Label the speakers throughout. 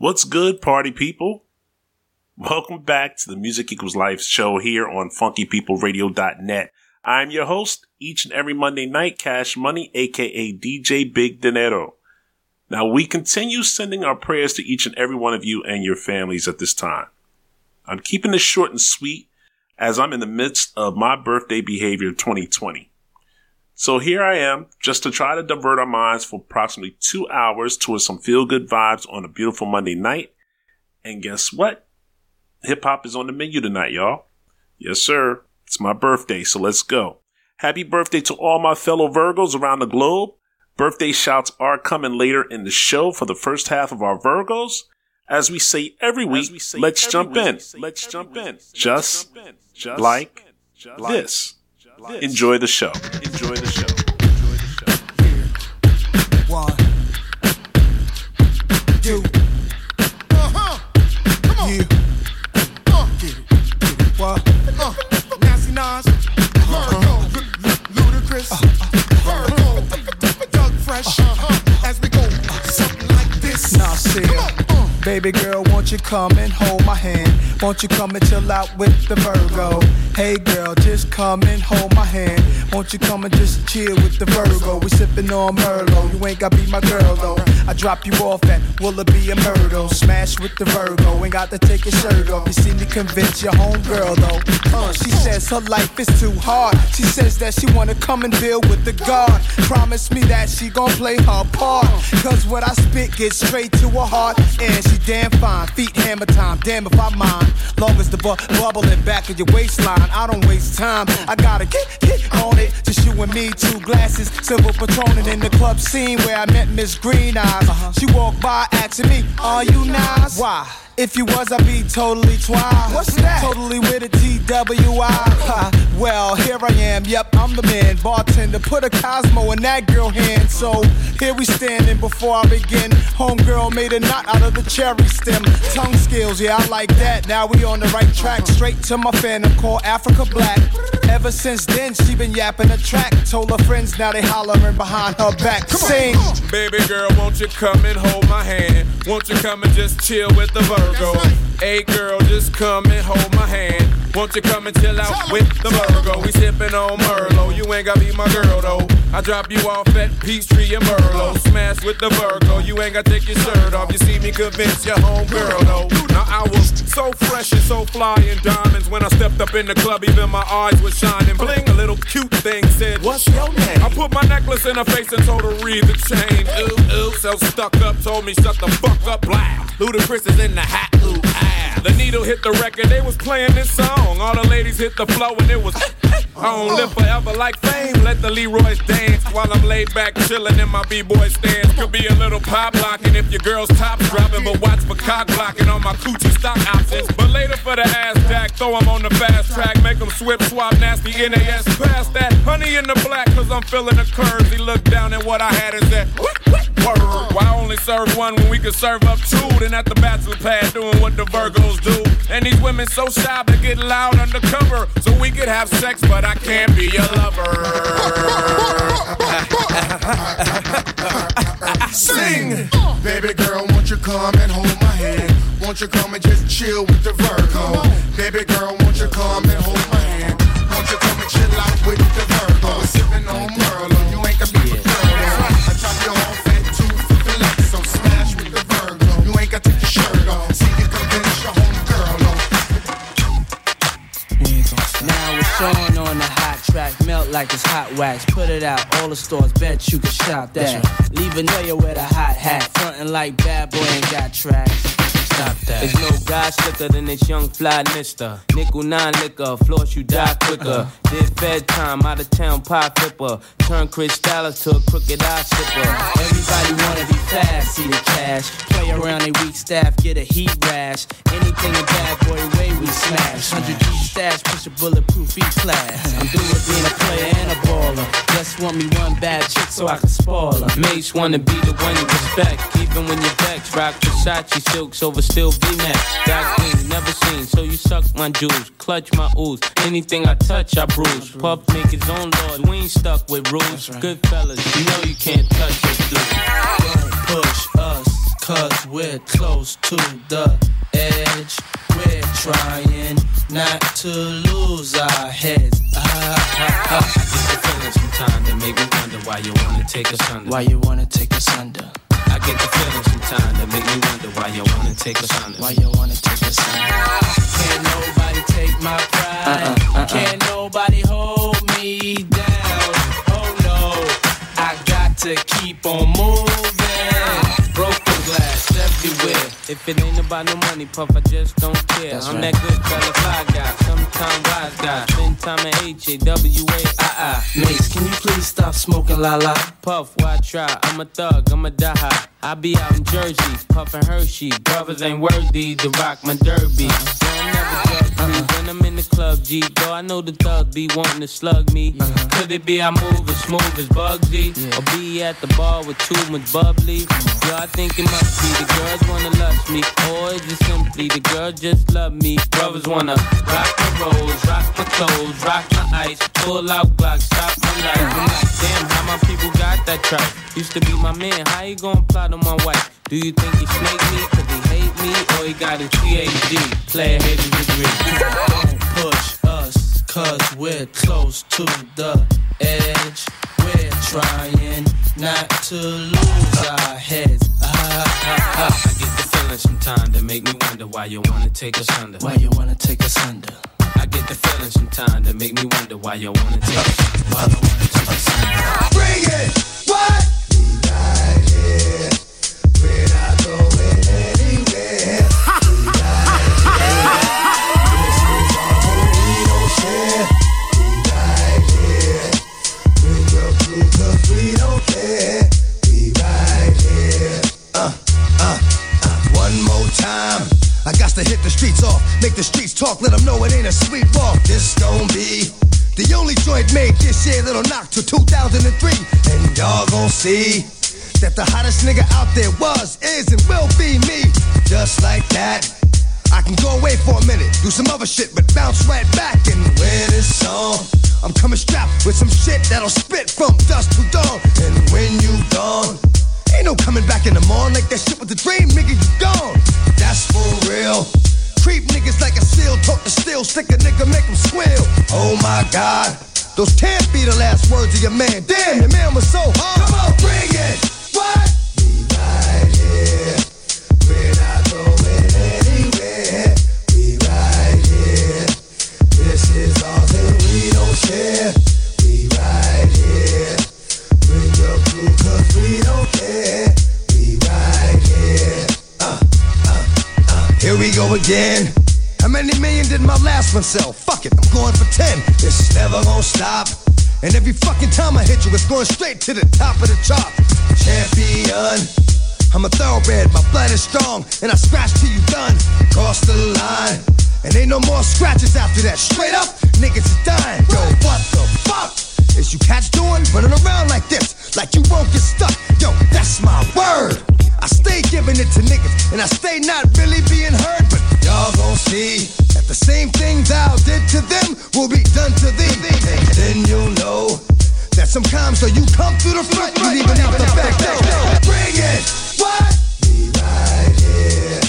Speaker 1: What's good, party people? Welcome back to the Music Equals Life show here on funkypeopleradio.net. I'm your host each and every Monday night, Cash Money, aka DJ Big Dinero. Now we continue sending our prayers to each and every one of you and your families at this time. I'm keeping this short and sweet as I'm in the midst of my birthday behavior 2020. So here I am, just to try to divert our minds for approximately two hours towards some feel good vibes on a beautiful Monday night. And guess what? Hip hop is on the menu tonight, y'all. Yes, sir. It's my birthday, so let's go. Happy birthday to all my fellow Virgos around the globe. Birthday shouts are coming later in the show for the first half of our Virgos. As we say every week, say let's, every jump week. let's jump in. Just, just like, like this. This. Enjoy the show. Enjoy the show. Enjoy the show. One, two. Uh-huh. Come on. Yeah. Uh, get it. Get it. What? Uh, Nasty Nas. Uh-huh. Ludacris. Uh-huh. Virgo. Doug Fresh. Uh-huh. As we go. Something like this. Nasir. Baby girl, won't you come and hold my hand? Won't you come and chill out with the Virgo? Hey girl, just come and hold my hand. Won't you come and just chill with the Virgo? We sippin' on Merlot. You ain't gotta be my girl though. I drop you off at Willoughby and Myrtle. Smash with the Virgo. Ain't got to take your shirt off. You see me convince your homegirl though. Uh, she says her life is too hard. She says that she wanna come and build with the God. Promise me that she gon' play her part. Cause what I spit gets straight to her heart. And she damn fine. Feet hammer time, damn if I mind. Long as the bu- bubble in back of your waistline, I don't waste time. I gotta get, get on it. Just you and me, two glasses, silver patronin in the club scene where I met Miss Green Eyes. Uh-huh. She walked by asking me, Are you nice? Why? If you was, I'd be totally twice. What's that? Totally with a TWI. well, here I am. Yep, I'm the man. Bartender, put a Cosmo in that girl hand. So here we standing before I begin. Homegirl made a knot out of the cherry stem. Tongue skills, yeah, I like that. Now we on the right track. Straight to my phantom called Africa Black. Ever since then, she been yapping a track. Told her friends, now they hollering behind her back. Sing.
Speaker 2: Baby girl, won't you come and hold my hand? Won't you come and just chill with the bird? Virgo. Hey girl, just come and hold my hand. Won't you come and chill out with the Virgo? We sippin' on Merlot. You ain't gotta be my girl though. I drop you off at Peachtree and Merlot. Smash with the Virgo. You ain't gotta take your shirt off. You see me convince your home girl though. Now I was so fresh and so fly in diamonds when I stepped up in the club. Even my eyes were shining. Bling, a little cute thing said, What's your name? I put my necklace in her face and told her read the chain. Ooh ooh, so stuck up. Told me shut the fuck up. Black. Ludacris is in the The needle hit the record. They was playing this song. All the ladies hit the flow and it was. I don't live forever like fame. Let the Leroy's dance while I'm laid back chilling in my b-boy stance. Could be a little pop locking if your girl's top dropping, but watch for cock blocking on my coochie stock options. But later for the ass jack, throw throw 'em on the fast track, make make 'em swip swap nasty NAS past that. Honey in the black, cause I'm feeling the curves. He looked down at what I had and said. Why only serve one when we could serve up two? Then at the bachelor pad doing what the Virgos do. And these women so shy to get loud undercover, so we could have sex, but I can't be your lover.
Speaker 3: Sing! Baby girl, won't you come and hold my hand? Won't you come and just chill with the Virgo? Baby girl, won't you come and hold my hand? Won't you come and chill out with the Virgo? Sipping on Merlot,
Speaker 4: melt like it's hot wax. Put it out, all the stores, bet you can shop that. Leave a know with a hot hat, frontin' like bad boy ain't got tracks. There's no guy slicker than this young fly mister. Nickel nine liquor, floss you die quicker. Uh-huh. Did bedtime, out of town pie flipper. Turn Cristal to a crooked eye sipper. Everybody wanna be fast, see the cash. Play around a weak staff, get a heat rash. Anything a bad boy way we smash. 100 G stash, push a bulletproof E class. I'm through with being a player and a baller. Just want me one bad chick so I can spoil her. Mates wanna be the one you respect, even when you're vexed. Rock Versace silks over still be next. Got queen, never seen, so you suck my jewels, clutch my ooze. Anything I touch, I bruise. Puff make his own lord, we ain't stuck with rules. Good fellas, you know you can't touch us, dude. Don't push us cause we're close to the edge. We're trying not to lose our heads. Ah, ah, ah.
Speaker 5: I get the feeling sometimes that make me wonder why you wanna take us under.
Speaker 4: Why you wanna take us under?
Speaker 5: I get the feeling sometimes that make me wonder why you wanna take us under.
Speaker 4: Why you wanna take us under? Can't nobody take my pride. Uh-uh, uh-uh. Can't nobody hold me down. Oh no, I got to keep on
Speaker 5: If it ain't about no money, puff, I just don't care.
Speaker 4: That's
Speaker 5: I'm
Speaker 4: right.
Speaker 5: that good fella, fly guy, sometime wise guy. Spend time at H A W A I I.
Speaker 4: Mase, can you please stop smoking la la?
Speaker 5: Puff, why try? I'm a thug, I'm a die high. I be out in Jersey, puffin' Hershey. Brothers ain't worthy to rock my derby. So I'm never free when I'm in the club, G. Though I know the thug be wanting to slug me. Could it be I move as smooth as Bugsy? Or be at the bar with too much bubbly? Yo, I think it must be the girls wanna lust me. Or is it simply the girls just love me? Brothers wanna rock my rolls, rock my clothes, rock my ice, pull out Glock, stop my life. I'm like, damn, how my people got that tripe? Used to be my man, how you gonna plot on my wife? Do you think he snake me cause he hate me? Or he got his PhD, player hating degree?
Speaker 4: Don't push us, cause we're close to the edge. We're trying not to lose our heads. Ah, ah, ah.
Speaker 5: I get the feeling sometimes that make me wonder why you wanna take us under.
Speaker 4: Why you wanna take us under?
Speaker 5: I get the feeling sometimes that make me wonder why you wanna take us under.
Speaker 4: Why you wanna take us under?
Speaker 6: Bring it! What? We right here. Time. I got to hit the streets off, make the streets talk, let them know it ain't a sweet walk. This gon' be the only joint made this year that'll knock to 2003. And y'all gon' see that the hottest nigga out there was, is, and will be me. Just like that. I can go away for a minute, do some other shit, but bounce right back and win this song. I'm coming strapped with some shit that'll spit from dusk to dawn. And when you gone, ain't no coming back in the morning like that shit was a dream, nigga, you gone. That's for real. Creep niggas like a seal, talk to steel, stick a nigga, make him squeal. Oh my god, those can't be the last words of your man. Damn, your man was so hard. Come on, bring it. What? We right here. We're again. How many million did my last one sell? Fuck it, I'm going for 10. It's never gonna stop. And every fucking time I hit you, it's going straight to the top of the chart. Champion. I'm a thoroughbred, my blood is strong, and I scratch till you done. Cross the line, and ain't no more scratches after that. Straight up, niggas is dying. Yo, what the fuck is you cats doing? Running around like this, like you won't get stuck. Yo, that's my word. I stay giving it to niggas, and I stay not really being heard, but y'all gon' see that the same thing thou did to them will be done to thee. And then you'll know that sometimes so you come through the front, you leaving out the back door. Bring it! What? We right here.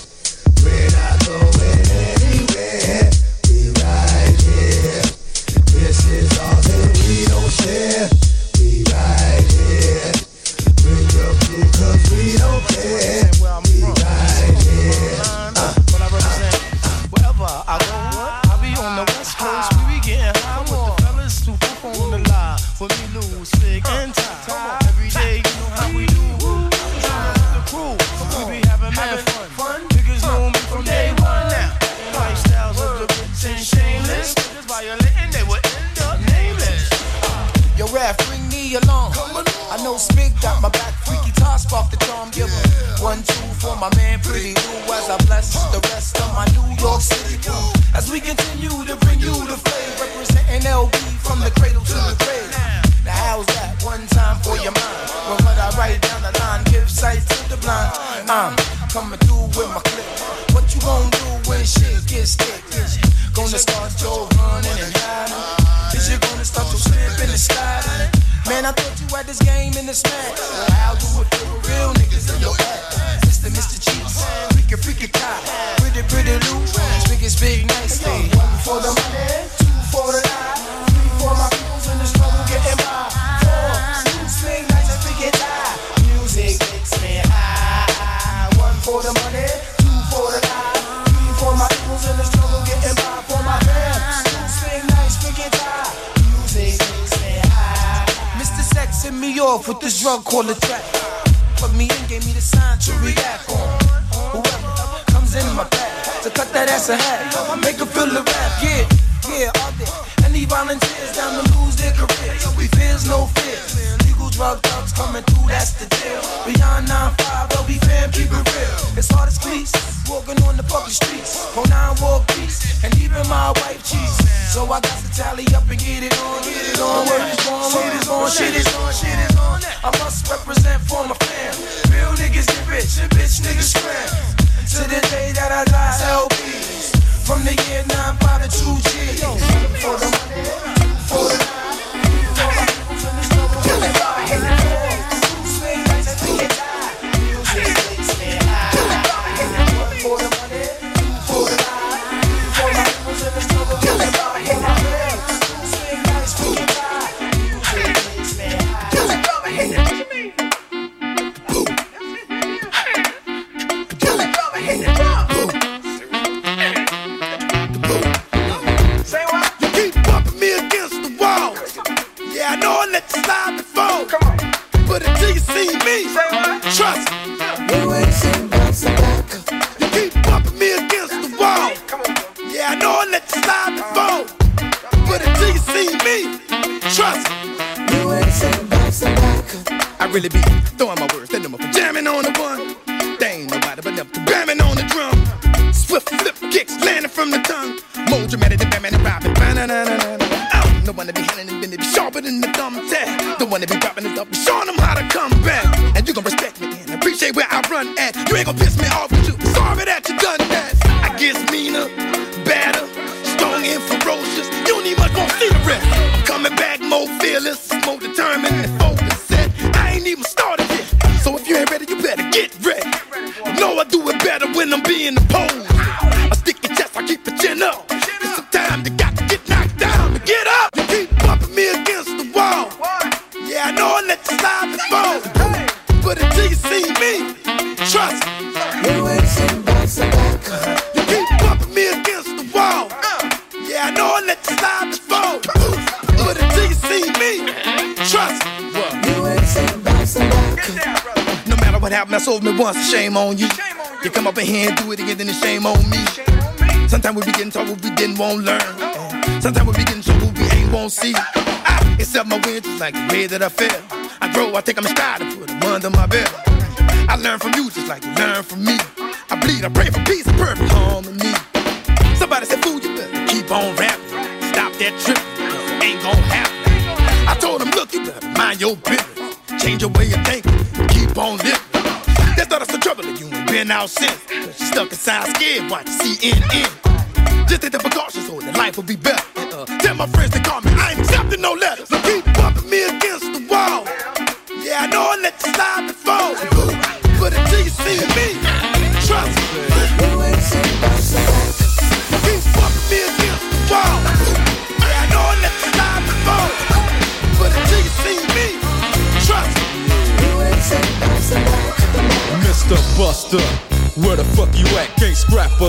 Speaker 6: Care. We right
Speaker 7: I represent wherever I go. I be on the west coast. We be getting high with the fellas the. With me, Sig, and Ty. Every day, you know how we do. The crew, we be having fun. Me from day one now. Lifestyles of the rich and shameless. They end up nameless.
Speaker 8: Bring me along. I know Spig got my back, freaky off the charm. Give him one, two for my man, pretty Lou, as I bless the rest of my New York City crew. As we continue to bring you the flavor, representing LB from the cradle to the grave. Now, how's that? One time for your mind. When what I write down the line, give sight to the blind. I'm coming through with my clip. What you gonna do when shit gets thick? Gonna start your running and hiding? Is you gonna start your slipping and sliding? Man, I thought had this game in the smack. How do it feel real niggas in your ass? Mr. Mr. Cheeks, freaky, freaky cop, pretty, pretty loot, big is big, nice thing. For the off with this drug called a track. Put me in, gave me the sign to react on. Whoever comes in my path to cut that ass a hat, make her feel the rap. Yeah, yeah, all day. Any volunteers down to lose their careers? We fears no fears. Drug thugs coming through, that's the deal. Beyond 9-5, they'll be fam, keep it real. It's hard as cleats, walking on the public streets. Go nine war peace, and even my wife cheese. So I got to tally up and get it on, get it on. Word is on, word is on, shit is on, shit is on. I must represent for my fam. Real niggas get rich and bitch niggas scram. To the day that I die, LPs. From the year 9 5 to 2 G. For the money, for the struggle.
Speaker 3: I know I let you slide before. But until you see me, trust me. You keep bumping me against the wall. Yeah, I know I let you slide before. But until you see me, trust me. I really be throwing my don't wanna be it, sharper than the thumbtack. Don't wanna be dropping this up, showing them how to come back. And you gon' respect me and appreciate where I run at. You ain't gon' sold me once, shame on you. You come up in here and do it again, then it's shame on me. Sometimes we be getting told what we didn't want to learn. Sometimes we be getting told what we ain't want to see. Ah, I accept my wins just like the way that I feel. I grow, I take them stride and put them under my belt. I learn from you just like you learn from me. I bleed, I pray for peace and perfect harmony. Somebody said, fool, you better keep on rapping. Stop that trip, ain't gon' happen. I told him, look, you better mind your business. Change your way of thinking, been out since. Cause you stuck inside scared, watch CNN. Just take the precautions so that life will be better. Uh, tell my friends to call me,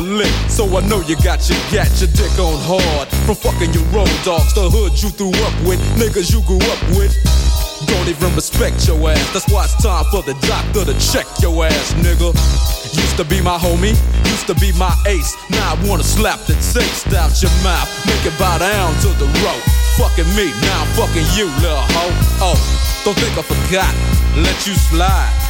Speaker 9: a lick. So I know you got your gat, your dick on hard. From fucking your road dogs, the hood you threw up with, niggas you grew up with. Don't even respect your ass. That's why it's time for the doctor to check your ass, nigga. Used to be my homie, used to be my ace. Now I wanna slap the taste out your mouth, make it bow down to the rope. Fucking me, now I'm fucking you, little hoe. Oh, don't think I forgot. Let you slide.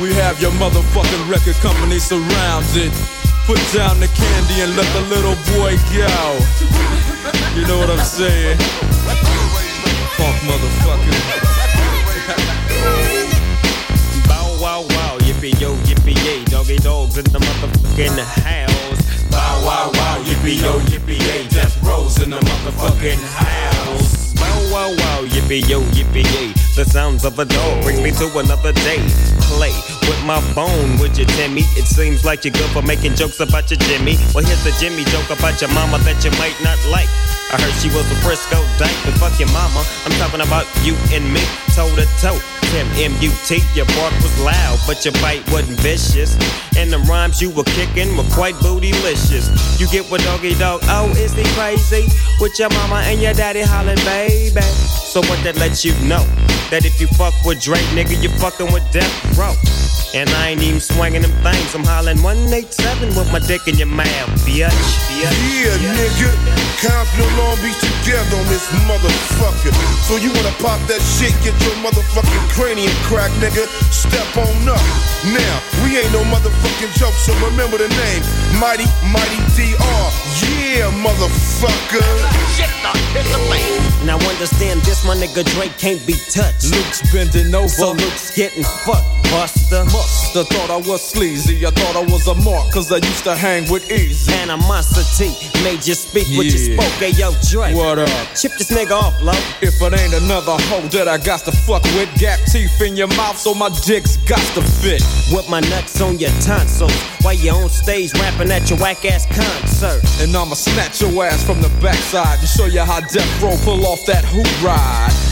Speaker 9: We have your motherfucking record company surrounded. Put down the candy and let the little boy go. You know what I'm saying? Funk motherfucker.
Speaker 10: Bow wow wow, yippee yo, yippee yay, Doggy Dogg's in the motherfucking house. Bow wow wow, yippee yo, yippee yay, death rolls in the motherfucking house. Wow wow, yippee yo, yippee yay. The sounds of a dog brings me to another day. Play with my bone, would you, Timmy? It seems like you're good for making jokes about your Jimmy. Well, here's the Jimmy joke about your mama that you might not like. I heard she was a Frisco dyke, but fuck your mama. I'm talking about you and me, toe to toe. Tim M-U-T, your bark was loud, but your bite wasn't vicious. And the rhymes you were kicking were quite bootylicious. You get what Doggy Dogg, oh, is he crazy? With your mama and your daddy hollering, baby. So what that lets you know? That if you fuck with Dre, nigga, you fucking with Death Row. And I ain't even swinging them things. I'm hollering 187 with my dick in your mouth, bitch. bitch.
Speaker 11: Yeah, nigga. Compton and Long Beach together on this motherfucker. So you wanna pop that shit, get your motherfucking cranium crack, nigga. Step on up. Now, we ain't no motherfucking joke, so remember the name. Mighty, Mighty DR. Yeah, motherfucker.
Speaker 10: Now understand this, my nigga Dre can't be touched.
Speaker 9: Luke's bending over.
Speaker 10: So Luke's getting fucked, buster.
Speaker 9: Musta thought I was sleazy. I thought I was a mark, cause I used to hang with Eazy.
Speaker 10: Animosity made you speak what you spoke. Hey, yo, Dre.
Speaker 9: What up?
Speaker 10: Chip this nigga off, low.
Speaker 9: If it ain't another hoe that I got to fuck with, gap teeth in your mouth so my dick's got to fit.
Speaker 10: With my nuts on your tonsils. While you on stage rapping at your whack ass concert.
Speaker 9: And I'ma snatch your ass from the backside and show you how Death Row pull off that hoop ride.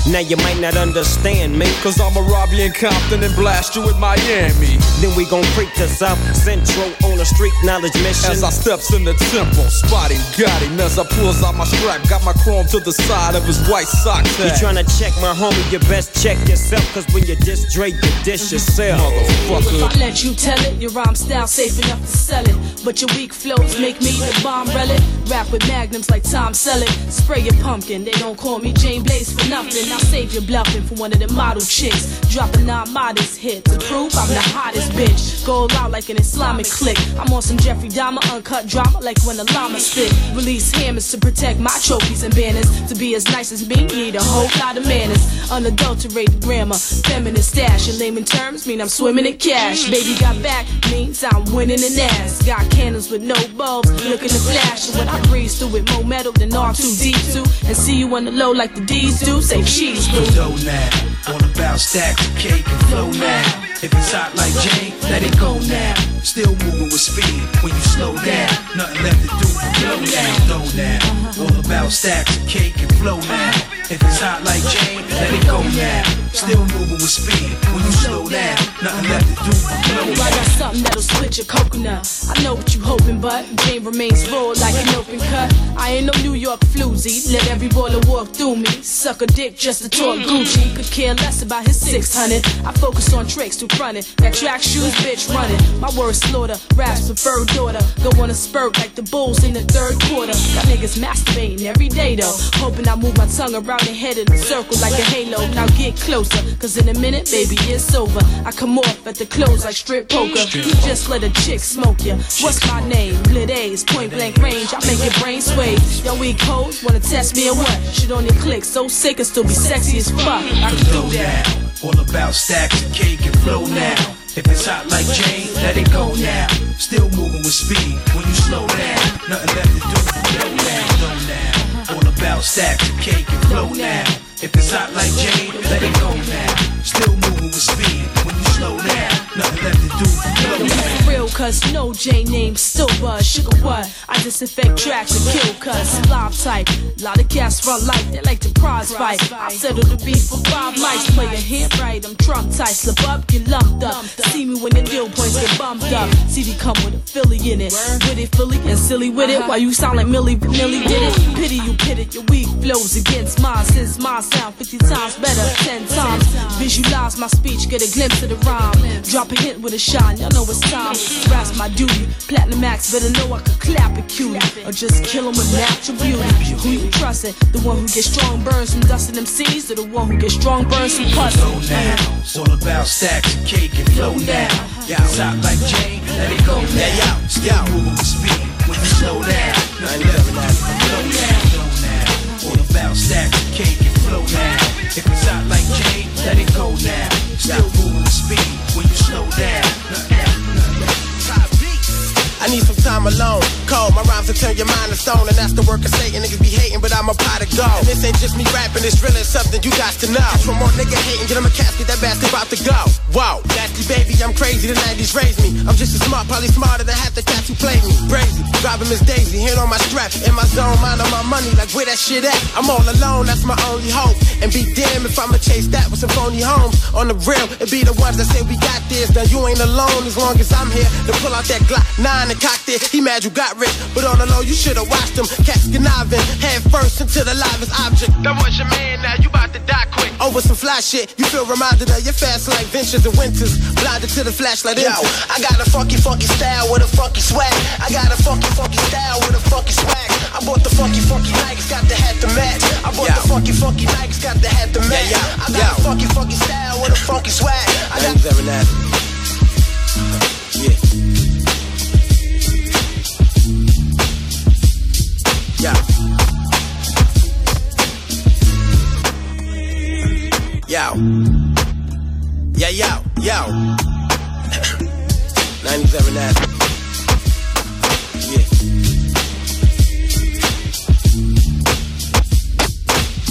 Speaker 10: Now you might not understand me.
Speaker 9: Cause I'ma rob you in Compton and blast you in Miami.
Speaker 10: Then we gon' creep to South Central on a street knowledge mission.
Speaker 9: As I steps in the temple, spotting got him as I pulls out my strap, got my chrome to the side of his white sock
Speaker 10: You tryna check my homie, you best check yourself. Cause when you diss Dre, you diss yourself.
Speaker 9: Motherfucker.
Speaker 12: If I let you tell it, your rhyme style safe enough to sell it. But your weak flows make me the bomb relic. Rap with magnums like Tom Selleck. Spray your pumpkin, they don't call me Jane Blaze for nothing. I save your bluffing for one of the model chicks. Drop a non-modest hit to prove I'm the hottest bitch. Go out like an Islamic clique. I'm on some Jeffrey Dahmer uncut drama like when the llama spit. Release hammers to protect my trophies and banners. To be as nice as me, need a whole lot of manners. Unadulterated grammar, feminine stash. In layman terms, mean I'm swimming in cash. Baby got back, means I'm winning an ass. Got cannons with no bulbs, looking to flash. And when I breeze through it, more metal than R2D2. And see you on the low like the D's do. Say cheese, boo.
Speaker 8: dough now. All about stacks of cake and flow now. If it's hot like Jane, let it go now. Still moving with speed when you slow down. Nothing left to do but blow now. Dough now. All about stacks of cake and flow now. If it's hot like Jane, let it go now. Still moving with speed when you slow down. Nothing left to do but blow
Speaker 12: I
Speaker 8: now.
Speaker 12: got something that'll split your coconut. I know what you hoping, but game remains raw like an open cut. I ain't no New York floozy. Let every baller walk through me. Suck a dick just to talk mm-hmm. Gucci. Could care less about his 600. I focus on tricks to front it. That track shoes, bitch, running. My words slaughter. Raps preferred daughter. Go on a spurt like the Bulls in the third quarter. Y'all niggas masturbating every day though. Hoping I move my tongue around the head in a circle like a halo. Now get closer, cause in a minute, baby, it's over. I come off at the close like strip poker. You just let a chick smoke ya. What's my name? Lit A's, point blank range. I make your brain sway. Y'all weak hoes wanna test me or what? Shit on your click, so sick and still be sexy as fuck. I can do that.
Speaker 8: now. All about stacks of cake and flow now. If it's hot like Jane, let it go now. Still moving with speed when you slow down. Nothing left to do blow now. Dough now. All about stacks of cake and flow now. If it's hot like Jane, let it go now. Still moving with speed when you slow down. Nothing left to do blow now.
Speaker 12: Cuz no J name buzz. Sugar what? I disinfect tracks and kill cuz. Live type. Lot of cats run like they like to prize fight. I settle the beef for five mics. Play a hit right. I'm trunk tight. Slip up, get lumped up. See me when your deal points get bumped up. CD come with a Philly in it. With it, Philly and silly with it. While you sound like Milli Vanilli did it. Pity you pit it. Your weak flows against mine. Since my sound 50 times better. 10 times. Visualize my speech. Get a glimpse of the rhyme. Drop a hit with a shine. Y'all know it's time. Rap's my duty. Platinum max, better know I could clap it cute. Or just kill him with natural beauty. Who you trustin'? The one who gets strong burns from dusting them seeds, or the one who gets strong burns from pussing?
Speaker 13: Slow now, it's all about stacks and cake and flow now. Uh-huh. Yeah, Stop like Jane, let it go now. Yeah, yo, still moving with speed when you slow down. Nothing left, down, slow now. All about stacks and cake and flow now. If it's hot like Jane, let it go now. Still moving with speed when you slow down. Nothing
Speaker 14: I need some time alone. Cold, my rhymes will turn your mind to stone, and that's the work of Satan. Niggas be hating, but I'm a pot of gold. And this ain't just me rapping, it's really something you got to know. From more nigga hating, get him a casket, that bastard about to go. Whoa, nasty baby, I'm crazy, the 90s raised me. I'm just as smart, probably smarter than half the cats who played me. Crazy, driving Miss Daisy, hand on my strap, in my zone, mind on my money, like where that shit at? I'm all alone, that's my only hope. And be damned if I'ma chase that with some phony homes. On the real, it be the ones that say we got this. Now you ain't alone as long as I'm here to pull out that Glock 9 and cocked it. He mad you got rich, but on the low, you should've watched him. Cats conniving, head first into the livest object. That was your man, now you about to die quick. Oh, Over some fly shit, you feel reminded of your fast like ventures and winters. Blinded to the flashlight. Yo, I got a funky, funky style with a funky swag. I got a funky, funky style with a funky swag. I bought the funky, funky Nikes, got the hat to match. I bought the funky, funky Nikes, got the hat to match. I got a funky, funky style with a funky swag. I got every night. Yeah. Yo. Yeah, yo, yo. 97 that. Yeah.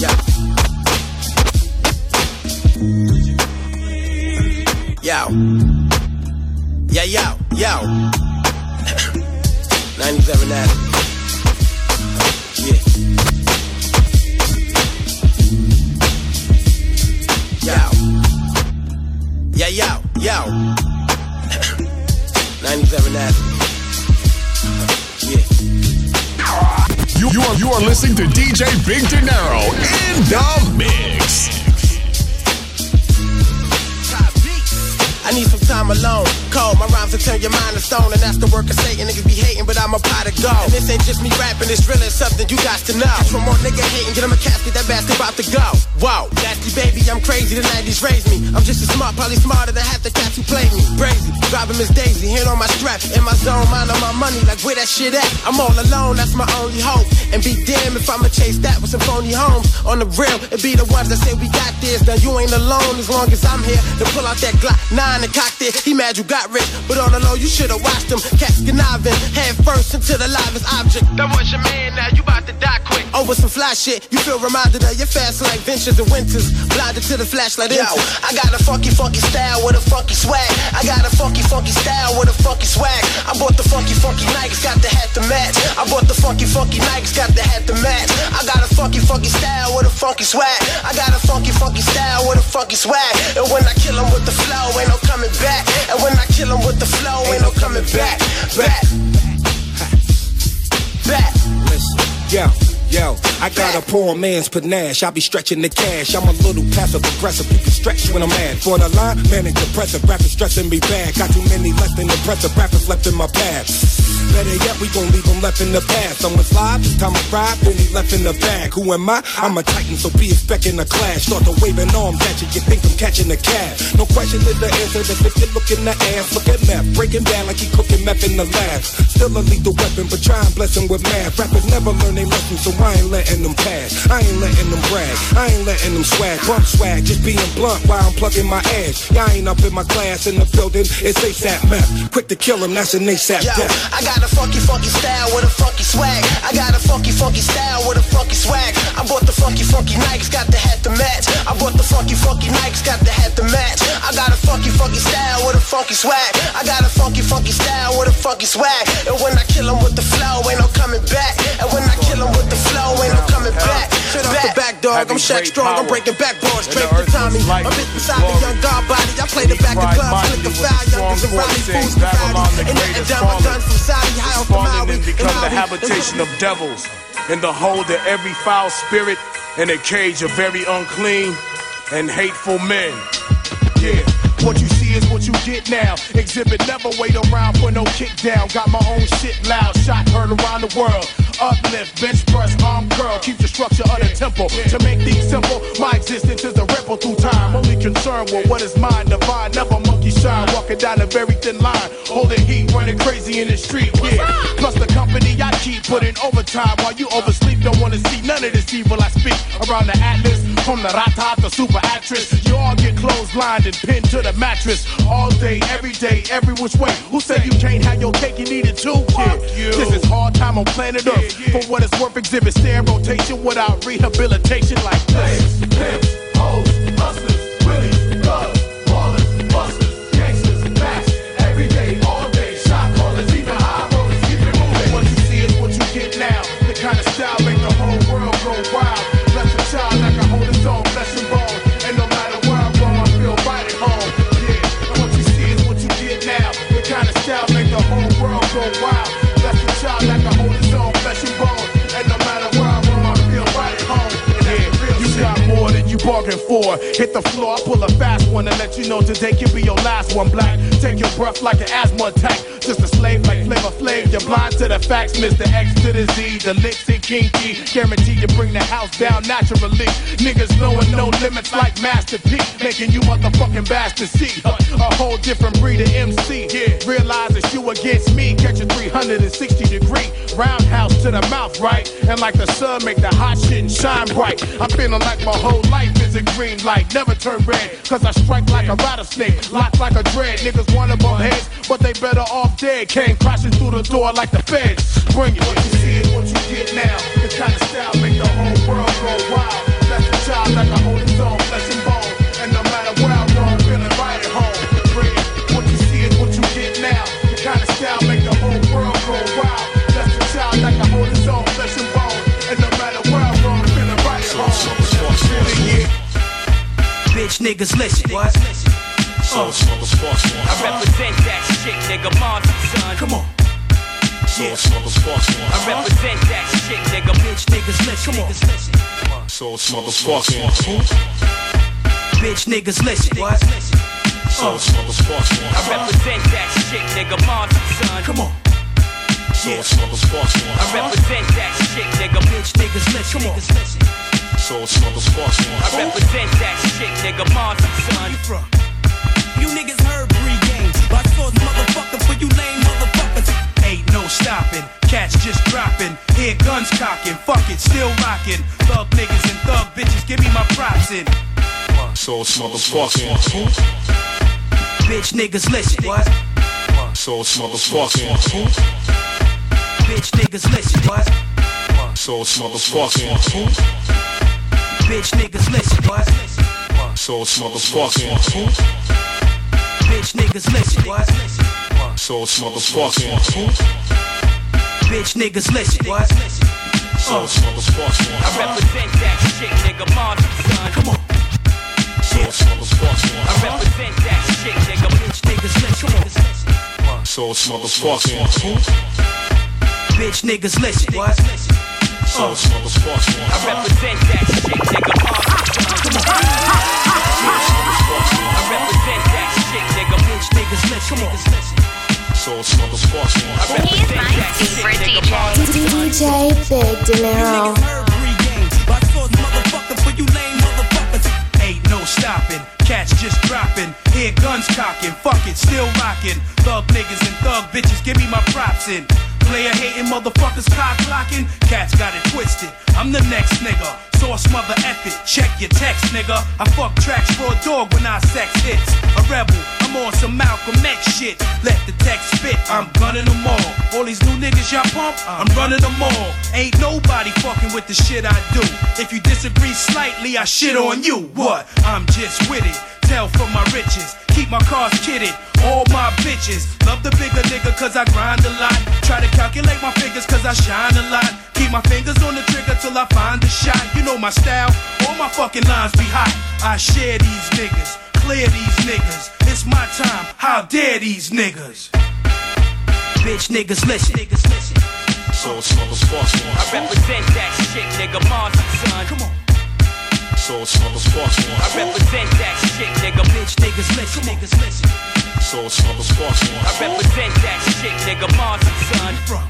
Speaker 14: Yo. Yo. Yeah, yo, yo. 97 that. Yeah. Yo. Yeah, yo, yo. 97 that. Yeah.
Speaker 15: You, you are you are listening to DJ Big Dinero in the mix.
Speaker 14: I need some time alone. Cold, my rhymes will turn your mind to stone, and that's the work of Satan. Niggas be hating, but I'm a pot of gold. And this ain't just me rapping, it's really something you got to know. From more nigga hating, get him a casket, that bastard about to go. Whoa, nasty baby, I'm crazy, the 90s raised me. I'm just as smart, probably smarter than half the cats who played me. Crazy, driving Miss Daisy, hand on my strap, in my zone, mind on my money, like where that shit at? I'm all alone, that's my only hope. And be damned if I'ma chase that with some phony homes. On the real, it be the ones that say we got this. Now you ain't alone as long as I'm here to pull out that Glock 9 and cocked He mad you got rich, but all the low, you should've watched him. Cats conniving, head first into the livest object. That was your man, now you about to die quick. Oh, Over some fly shit, you feel reminded of your fast like ventures and winters. Blinded to the flashlight. Yo, I got a funky, funky style with a funky swag. I got a funky, funky style with a funky swag. I bought the funky, funky Nikes, got the hat to match. I bought the funky, funky Nikes, got the hat to match. I got a funky, funky style with a funky swag. I got a funky, funky style with a funky swag. And when I kill 'em with the flow, ain't no coming back. And when I kill 'em with the flow, ain't no coming back. Back. Back.
Speaker 16: Listen, yo. Yo, I got a poor man's panache. I be stretching the cash. I'm a little passive aggressive. You can stretch when I'm mad. For the line, manic depressive. Rappers stressing me bad. Got too many less than impressive rappers left in my path. Better yet, we gon' leave them left in the past. Someone's live, this time I ride, then he left in the bag. Who am I? I'm a titan, so be expecting a clash. Start to waving arms at you, you think I'm catching a cab. No question is the answer, that's if you look in the ass. Look at meth, breaking down like he cooking meth in the lab. Still a lethal weapon, but try and bless him with math. Rappers never learn their lessons, so I ain't letting them pass. I ain't letting them brag, I ain't letting them swag. Bump swag, just being blunt while I'm plugging my ass. Y'all ain't up in my class in the building, it's ASAP meth. Quick to kill him, that's an ASAP
Speaker 14: Yo,
Speaker 16: death.
Speaker 14: I got a funky, funky style with a funky swag. I got a funky, funky style with a funky swag. I bought the funky, funky Nikes, got the hat to match. I bought the funky, funky Nikes, got the hat to match. I got a funky, funky style with a funky swag. I got a funky, funky style with a funky swag. And when I kill 'em with the flow, ain't no coming back. And when I kill 'em with the flow, ain't no coming back. Shut off the back, dog. I'm Shaq Strong. I'm breaking backboards straight to Tommy. I'm bitch beside the young God body. I play the back of clubs, flick the foul, youngers and Rodney fools the rowdy. And nothing done, my done from Saudi, high off the Maui.
Speaker 2: and become the habitation of devils, in the hold of every foul spirit, in a cage of very unclean and hateful men. Yeah, what you see
Speaker 3: is what you get now. Xzibit never wait around for no kick down. Got my own shit loud, shot heard around the world. Uplift, bench press, arm curl, keep the structure of the temple. To make things simple, my existence is a ripple through time. Only concerned with what is mine, divine, never monkey shine. Walking down a very thin line, holding heat, running crazy in the street. Yeah, plus the company I keep putting overtime while you oversleep. Don't wanna see none of this evil I speak around the atlas. From the rata to super actress, you all get clotheslined and pinned to the mattress all day, every day, every which way. Who said you can't have your cake? You need it too, kid. This is hard time on planet Earth. For what it's worth, Xzibit stay in rotation without rehabilitation like this. Pimps, hoes, bargained for. Hit the floor, I pull a fast one and let you know today can be your last one. Black, take your breath like an asthma attack. Just a slave like Flavor Flav. You're blind to the facts, Mr. X to the Z. The licks and kinky, guaranteed to bring the house down naturally. Niggas knowing no limits like Master P, making you motherfucking bastards see a, whole different breed of MC. Realize it's you against me. Catch a 360 degree roundhouse to the mouth, right? And like the sun, make the hot shit shine bright. I'm feeling like my whole life is a green light, never turn red. Cause I strike like a rattlesnake, lock like a dread. Niggas wanna bump heads, but they better off dead. Came crashing through the door like the feds. Bring it. What you see is what you get now. The kind of style make the whole world go wild. That's the child like I hold his
Speaker 13: Bitch niggas listen. What?
Speaker 15: So oh, it's motherfucking
Speaker 17: I represent that shit, nigga, Monty, son.
Speaker 13: Come on.
Speaker 15: So it's motherfucking
Speaker 17: I represent that shit, nigga.
Speaker 13: Bitch niggas listen. Come on.
Speaker 15: So it's motherfucking
Speaker 13: Bitch niggas listen. What?
Speaker 15: So oh, it's motherfucking
Speaker 17: I represent that shit, nigga, Monty, son.
Speaker 13: Come on.
Speaker 15: So it's motherfucking
Speaker 17: I represent that shit, nigga.
Speaker 13: Bitch niggas listen. Come on.
Speaker 15: So it's motherfucking
Speaker 17: I represent that shit, nigga, Monty, son.
Speaker 13: You from? You niggas heard Bree Game. By source motherfucker for you lame motherfuckers. Ain't no stopping. Cats just dropping. Hear guns cocking. Fuck it, still rocking. Thug niggas and thug bitches, give me my props in.
Speaker 15: So it's motherfucking
Speaker 13: Bitch niggas listen. What?
Speaker 15: So it's motherfucking
Speaker 13: Bitch niggas listen. What?
Speaker 15: So it's motherfucking
Speaker 13: Bitch niggas listen. What?
Speaker 15: So it's motherfucking
Speaker 13: Bitch niggas listen. What?
Speaker 15: So it's motherfucking
Speaker 13: Bitch niggas listen. What?
Speaker 15: So it's motherfucking
Speaker 17: I represent that shit, nigga, Monty, son.
Speaker 13: Come on.
Speaker 15: So it's motherfucking
Speaker 17: I represent that shit, nigga.
Speaker 13: Bitch niggas listen. Come on.
Speaker 15: So it's motherfucking
Speaker 13: Bitch niggas listen. What?
Speaker 15: So oh. it's motherfucking
Speaker 17: I represent that shit, nigga, Monty. I represent that shit, nigga.
Speaker 13: Bitch niggas listen. Come on.
Speaker 15: So it's motherfucking
Speaker 17: He's my favorite DJ.
Speaker 18: DJ Big Dinero.
Speaker 13: heard Bree Game. By source motherfucker for you lame motherfuckers. Ain't no stopping. Cats just dropping. Hear guns cocking. Fuck it, still rocking. Thug niggas and thug bitches, give me my props in. Player hating motherfuckers cock blocking. Cats got it twisted. I'm the next nigga. Source mother epic. Check your text, nigga. I fuck tracks for a dog when I sex hits. A rebel. I'm on some Malcolm X shit. Let the text spit. I'm gunning them all. All these new niggas y'all pump, I'm running them all. Ain't nobody fucking with the shit I do. If you disagree slightly, I shit on you. What? I'm just with it. Tell from my riches. Keep my cars kitted. All my bitches. Love the bigger nigga cause I grind a lot. Try to calculate my figures cause I shine a lot. Keep my fingers on the trigger till I find the shot. You know my style. All my fucking lines be hot. I share these niggas. Clear these niggas. It's my time. How dare these niggas? Bitch niggas listen. Niggas listen.
Speaker 15: So it's motherfucking
Speaker 17: I represent that shit, nigga, Monty, son.
Speaker 13: Come on.
Speaker 15: So it's mother sparks one.
Speaker 17: I represent that shit, nigga. Bitch, niggas listen, niggas listen.
Speaker 15: So it's mother sparks one.
Speaker 17: I represent that shit, nigga. Marcy, son. From.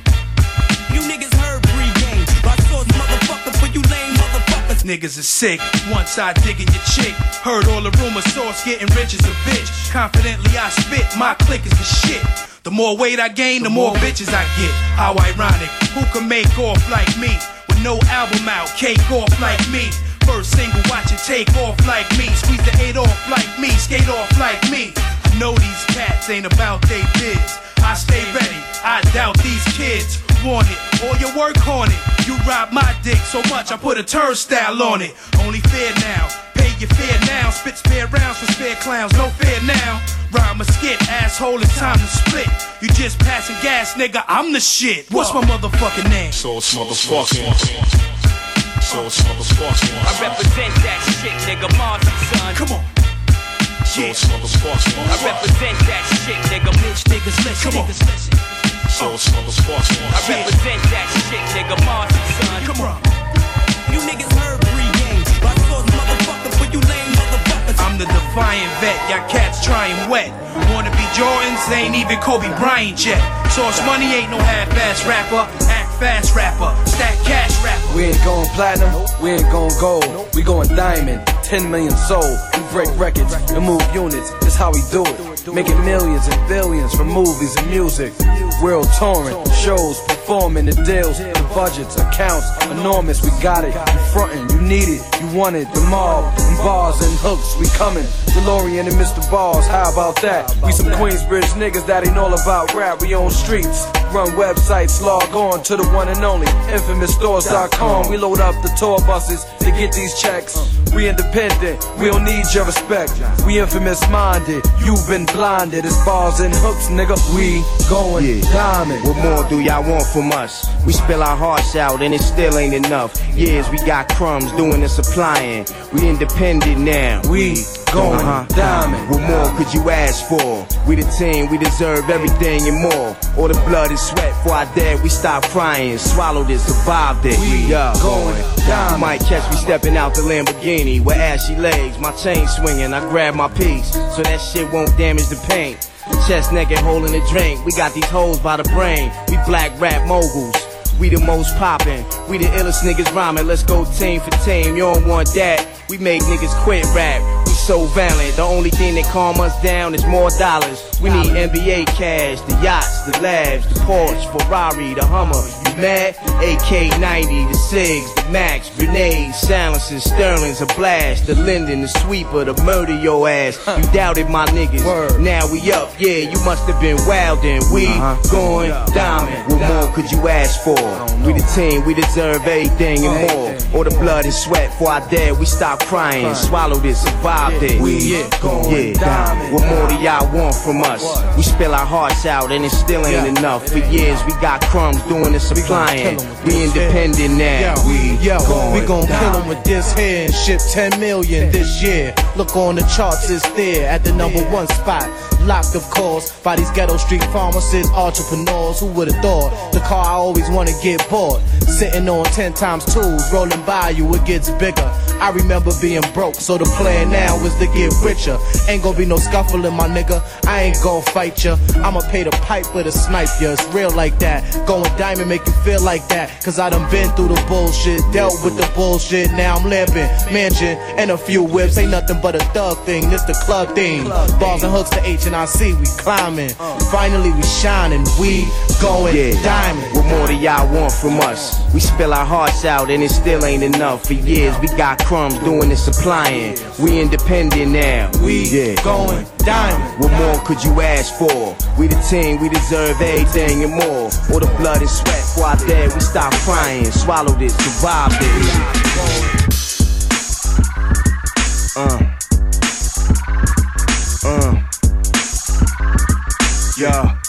Speaker 19: You niggas heard pregame. My source, motherfucker, for you lame motherfuckers.
Speaker 13: Niggas is sick. Once I digging your chick. Heard all the rumors, source getting rich as a bitch. Confidently I spit, my click is the shit. The more weight I gain, the more bitches I get. How ironic. Who can make off like me? With no album out, cake off like me. First single, watch it take off like me. Squeeze the eight off like me, skate off like me. I know these cats ain't about they biz. I stay ready, I doubt these kids want it. All your work on it. You rob my dick so much, I put a turnstile on it. Only fair now, pay your fair now. Spit spare rounds for spare clowns, no fair now. Rhyme a skit, asshole, it's time to split. You just passing gas, nigga, I'm the shit. What's my motherfucking name?
Speaker 15: So it's mother sparks one. So it's mother sparks
Speaker 17: I represent that shit, nigga. Marcy, son.
Speaker 13: Come on.
Speaker 15: So it's mother sparks
Speaker 17: I represent that shit, nigga. Bitch, niggas listen,
Speaker 13: Come on.
Speaker 17: niggas listen.
Speaker 15: So it's mother sparks
Speaker 17: I represent that shit, nigga. Marcy, son.
Speaker 13: Come on.
Speaker 19: You niggas heard
Speaker 13: I'm the defiant vet, y'all cats trying wet. Wanna be Jordans, ain't even Kobe Bryant yet. Sauce Money ain't no half-ass rapper. Act fast rapper, stack cash rapper.
Speaker 9: We ain't going platinum, we ain't going gold. We going diamond, 10 million sold. We break records and move units, that's how we do it. Making millions and billions from movies and music. World touring, shows, performing, the deals, the budgets, accounts, enormous. We got it, you frontin', you need it, you want it. The mob, them bars and hooks, we coming. DeLorean and Mr. Balls, how about that? We some Queensbridge niggas that ain't all about rap. We on streets, run websites, log on to the one and only infamousstores.com. We load up the tour buses to get these checks. We independent, we don't need your respect. We infamous minded, you've been blinded. It's bars and hooks, nigga. We going diamond.
Speaker 20: What more do y'all want from us? We spill our hearts out and it still ain't enough. Years we got crumbs doing the supplying. We independent now.
Speaker 9: We going uh-huh. diamond.
Speaker 20: What more could you ask for? We the team, we deserve everything and more. All the blood and sweat for our dead, we stop crying. Swallowed it, survived it.
Speaker 9: We
Speaker 20: up.
Speaker 9: going
Speaker 20: You
Speaker 9: diamond.
Speaker 20: might catch me stepping out the Lamborghini with ashy legs, my chain swinging. I grab my piece so that shit won't damage the paint. Chest naked, holding a drink. We got these hoes by the brain. We black rap moguls. We the most poppin'. We the illest niggas rhyming. Let's go team for team. You don't want that. We make niggas quit rap. So violent. The only thing that calm us down is more dollars. We need NBA cash, the yachts, the labs, the Porsche, Ferrari, the Hummer. You mad? AK 90, the SIGs, the Max, grenades, silencers, Sterlings, a blast, the Linden, the sweeper, the murder your ass. You doubted my niggas. Now we up, yeah, you must have been wild and we uh-huh. going diamond. What more could you ask for? We the team, we deserve everything and more. All the blood and sweat for our dead, we stop crying, swallowed it, survived it.
Speaker 9: We going
Speaker 20: yeah.
Speaker 9: diamond.
Speaker 20: What more do y'all want from us? We spill our hearts out and it still ain't enough. For years we got crumbs doing the supplying. We independent now. We
Speaker 7: Yo,
Speaker 20: going
Speaker 7: we gon' kill him with this here and ship 10 million this year. Look on the charts, it's there at the number one spot. Locked, of course, by these ghetto street pharmacists, entrepreneurs. Who would've thought? The car I always wanna get bought. Sitting on 10 times twos, rolling by you, it gets bigger. I remember being broke, so the plan now is to get richer. Ain't gonna be no scuffling, my nigga. I ain't gonna fight ya. I'ma pay the piper to snipe ya. It's real like that. Going diamond make you feel like that. Cause I done been through the bullshit, dealt with the bullshit. Now I'm living. Mansion and a few whips. Ain't nothing but a thug thing. This the club thing. Balls and hooks to H and I C. We climbing. Finally we shining. We going
Speaker 20: Yeah.
Speaker 7: diamond.
Speaker 20: What more do y'all want from us? We spill our hearts out and it still ain't enough. For years we got crumbs doing the supplying. We independent now.
Speaker 7: We
Speaker 20: yeah.
Speaker 7: going diamond.
Speaker 20: What more could you ask for? We the team, we deserve everything and more. All the blood and sweat for our dead, we stop crying, swallowed it, survived it. Uh. Uh. Yeah.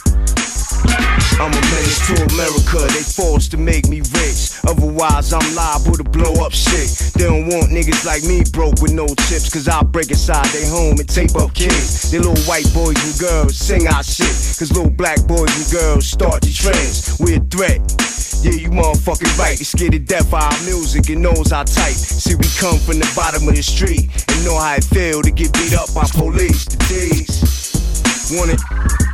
Speaker 20: I'm a menace
Speaker 15: to America, they forced to make me rich. Otherwise, I'm liable to blow up shit. They don't want niggas like me broke with no chips, cause I break inside they home and tape up kids. They little white boys and girls sing our shit, cause little black boys and girls start the trends. We're a threat. Yeah, you motherfucking right. It's scared to death for our music and knows our type. See, we come from the bottom of the street and know how it feel to get beat up by police. The days. Want.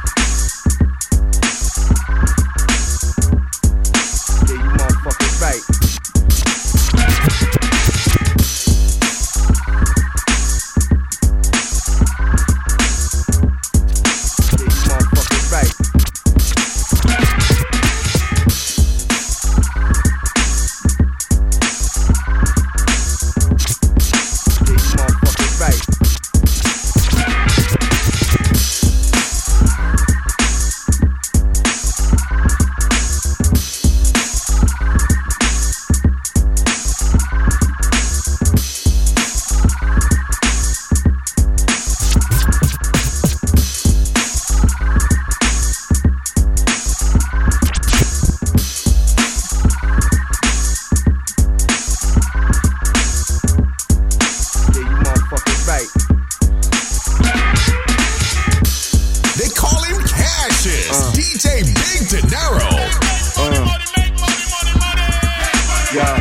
Speaker 21: Big Dinero.
Speaker 15: Uh, yeah.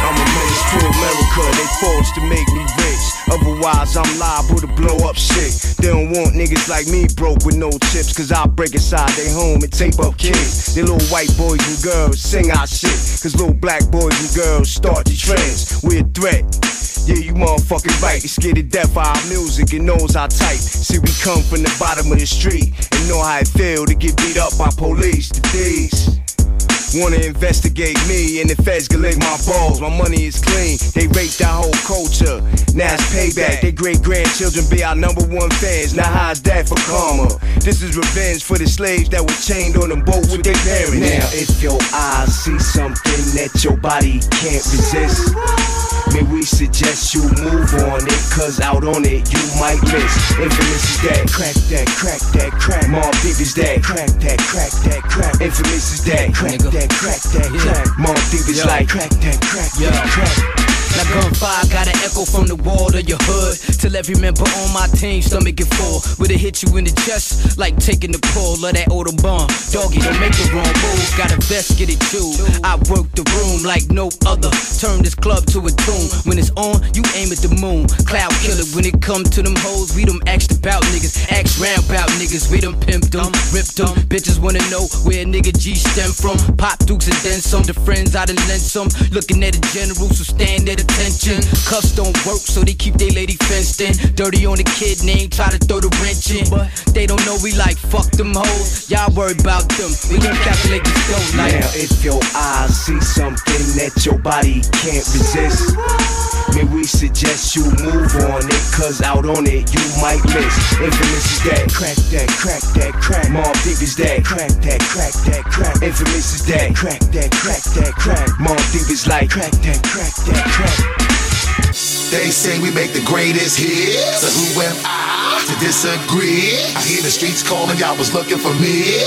Speaker 15: I'm a menace to America. They forced to make me rich. Otherwise, I'm liable to blow up shit. They don't want niggas like me broke with no chips. Cause I break inside they home and tape up kids. They little white boys and girls sing our shit. Cause little black boys and girls start the trends. We're a threat. Yeah, you motherfucking right. It's scared to death for our music and knows our type. See, we come from the bottom of the street and know how it feel to get beat up by police. The days. Wanna investigate me and the feds can lick my balls. My money is clean. They raped our whole culture. Now it's payback. They great grandchildren be our number one fans. Now how's that for karma? This is revenge for the slaves that were chained on a boat with their parents. Now if your eyes see something that your body can't resist, may we suggest you move on it. Cause out on it you might miss. Infamous is that. Crack that, crack that, crack. More big is that. Crack that, crack that, crack. Infamous is that. Crack that, crack that, crack. More deep is like crack that, crack that, crack.
Speaker 22: Now gunfire got an echo from the wall of your hood. Till every member on my team stomach get full. With a hit you in the chest like taking the pull of that Audubon Doggy, don't make the wrong move Got a vest, get it chewed. I work the room like no other. Turn this club to a tune. When it's on, you aim at the moon. Cloud killer, when it come to them hoes We them asked about niggas. Ask round about niggas We them pimped them, ripped them. Bitches wanna know where nigga G stem from. Pop dukes and then some. The friends I done lent some. Looking at the generals who stand at attention Cuffs don't work so they keep their lady fenced in Dirty on the kid name Try to throw the wrench in But they don't know we like fuck them hoes Y'all worry about them We gon' calculate this dough like
Speaker 15: Now if your eyes see something that your body can't resist, may we suggest you move on it. Cause out on it you might miss. Infamous is that. Crack that, crack that, crack. More big is that. Crack that, crack that, crack. Infamous is that. Crack that, crack that, crack. More deep is like crack that, crack that, crack.
Speaker 23: They say we make the greatest hits. So who am I to disagree? I hear the streets calling, y'all was looking for me.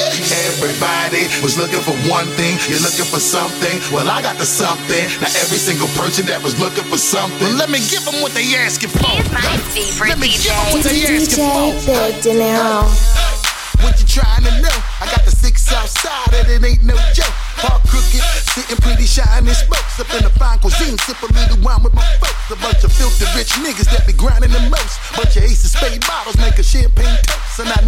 Speaker 23: Everybody was looking for one thing. You're looking for something. Well, I got the something. Now every single person that was looking for something, let me give them what they asking for.
Speaker 18: my
Speaker 23: Let
Speaker 18: favorite
Speaker 23: me give them what they asking
Speaker 18: DJ
Speaker 23: for.
Speaker 18: Big Dinero.
Speaker 23: What you trying to know? I got the six outside and it ain't no joke. Park crooked, sitting pretty shy in this smokes. Up in the fine cuisine, sip a little wine with my folks. A bunch of filthy rich niggas that be grinding the most. Bunch of ace of spade bottles make a champagne toast. And I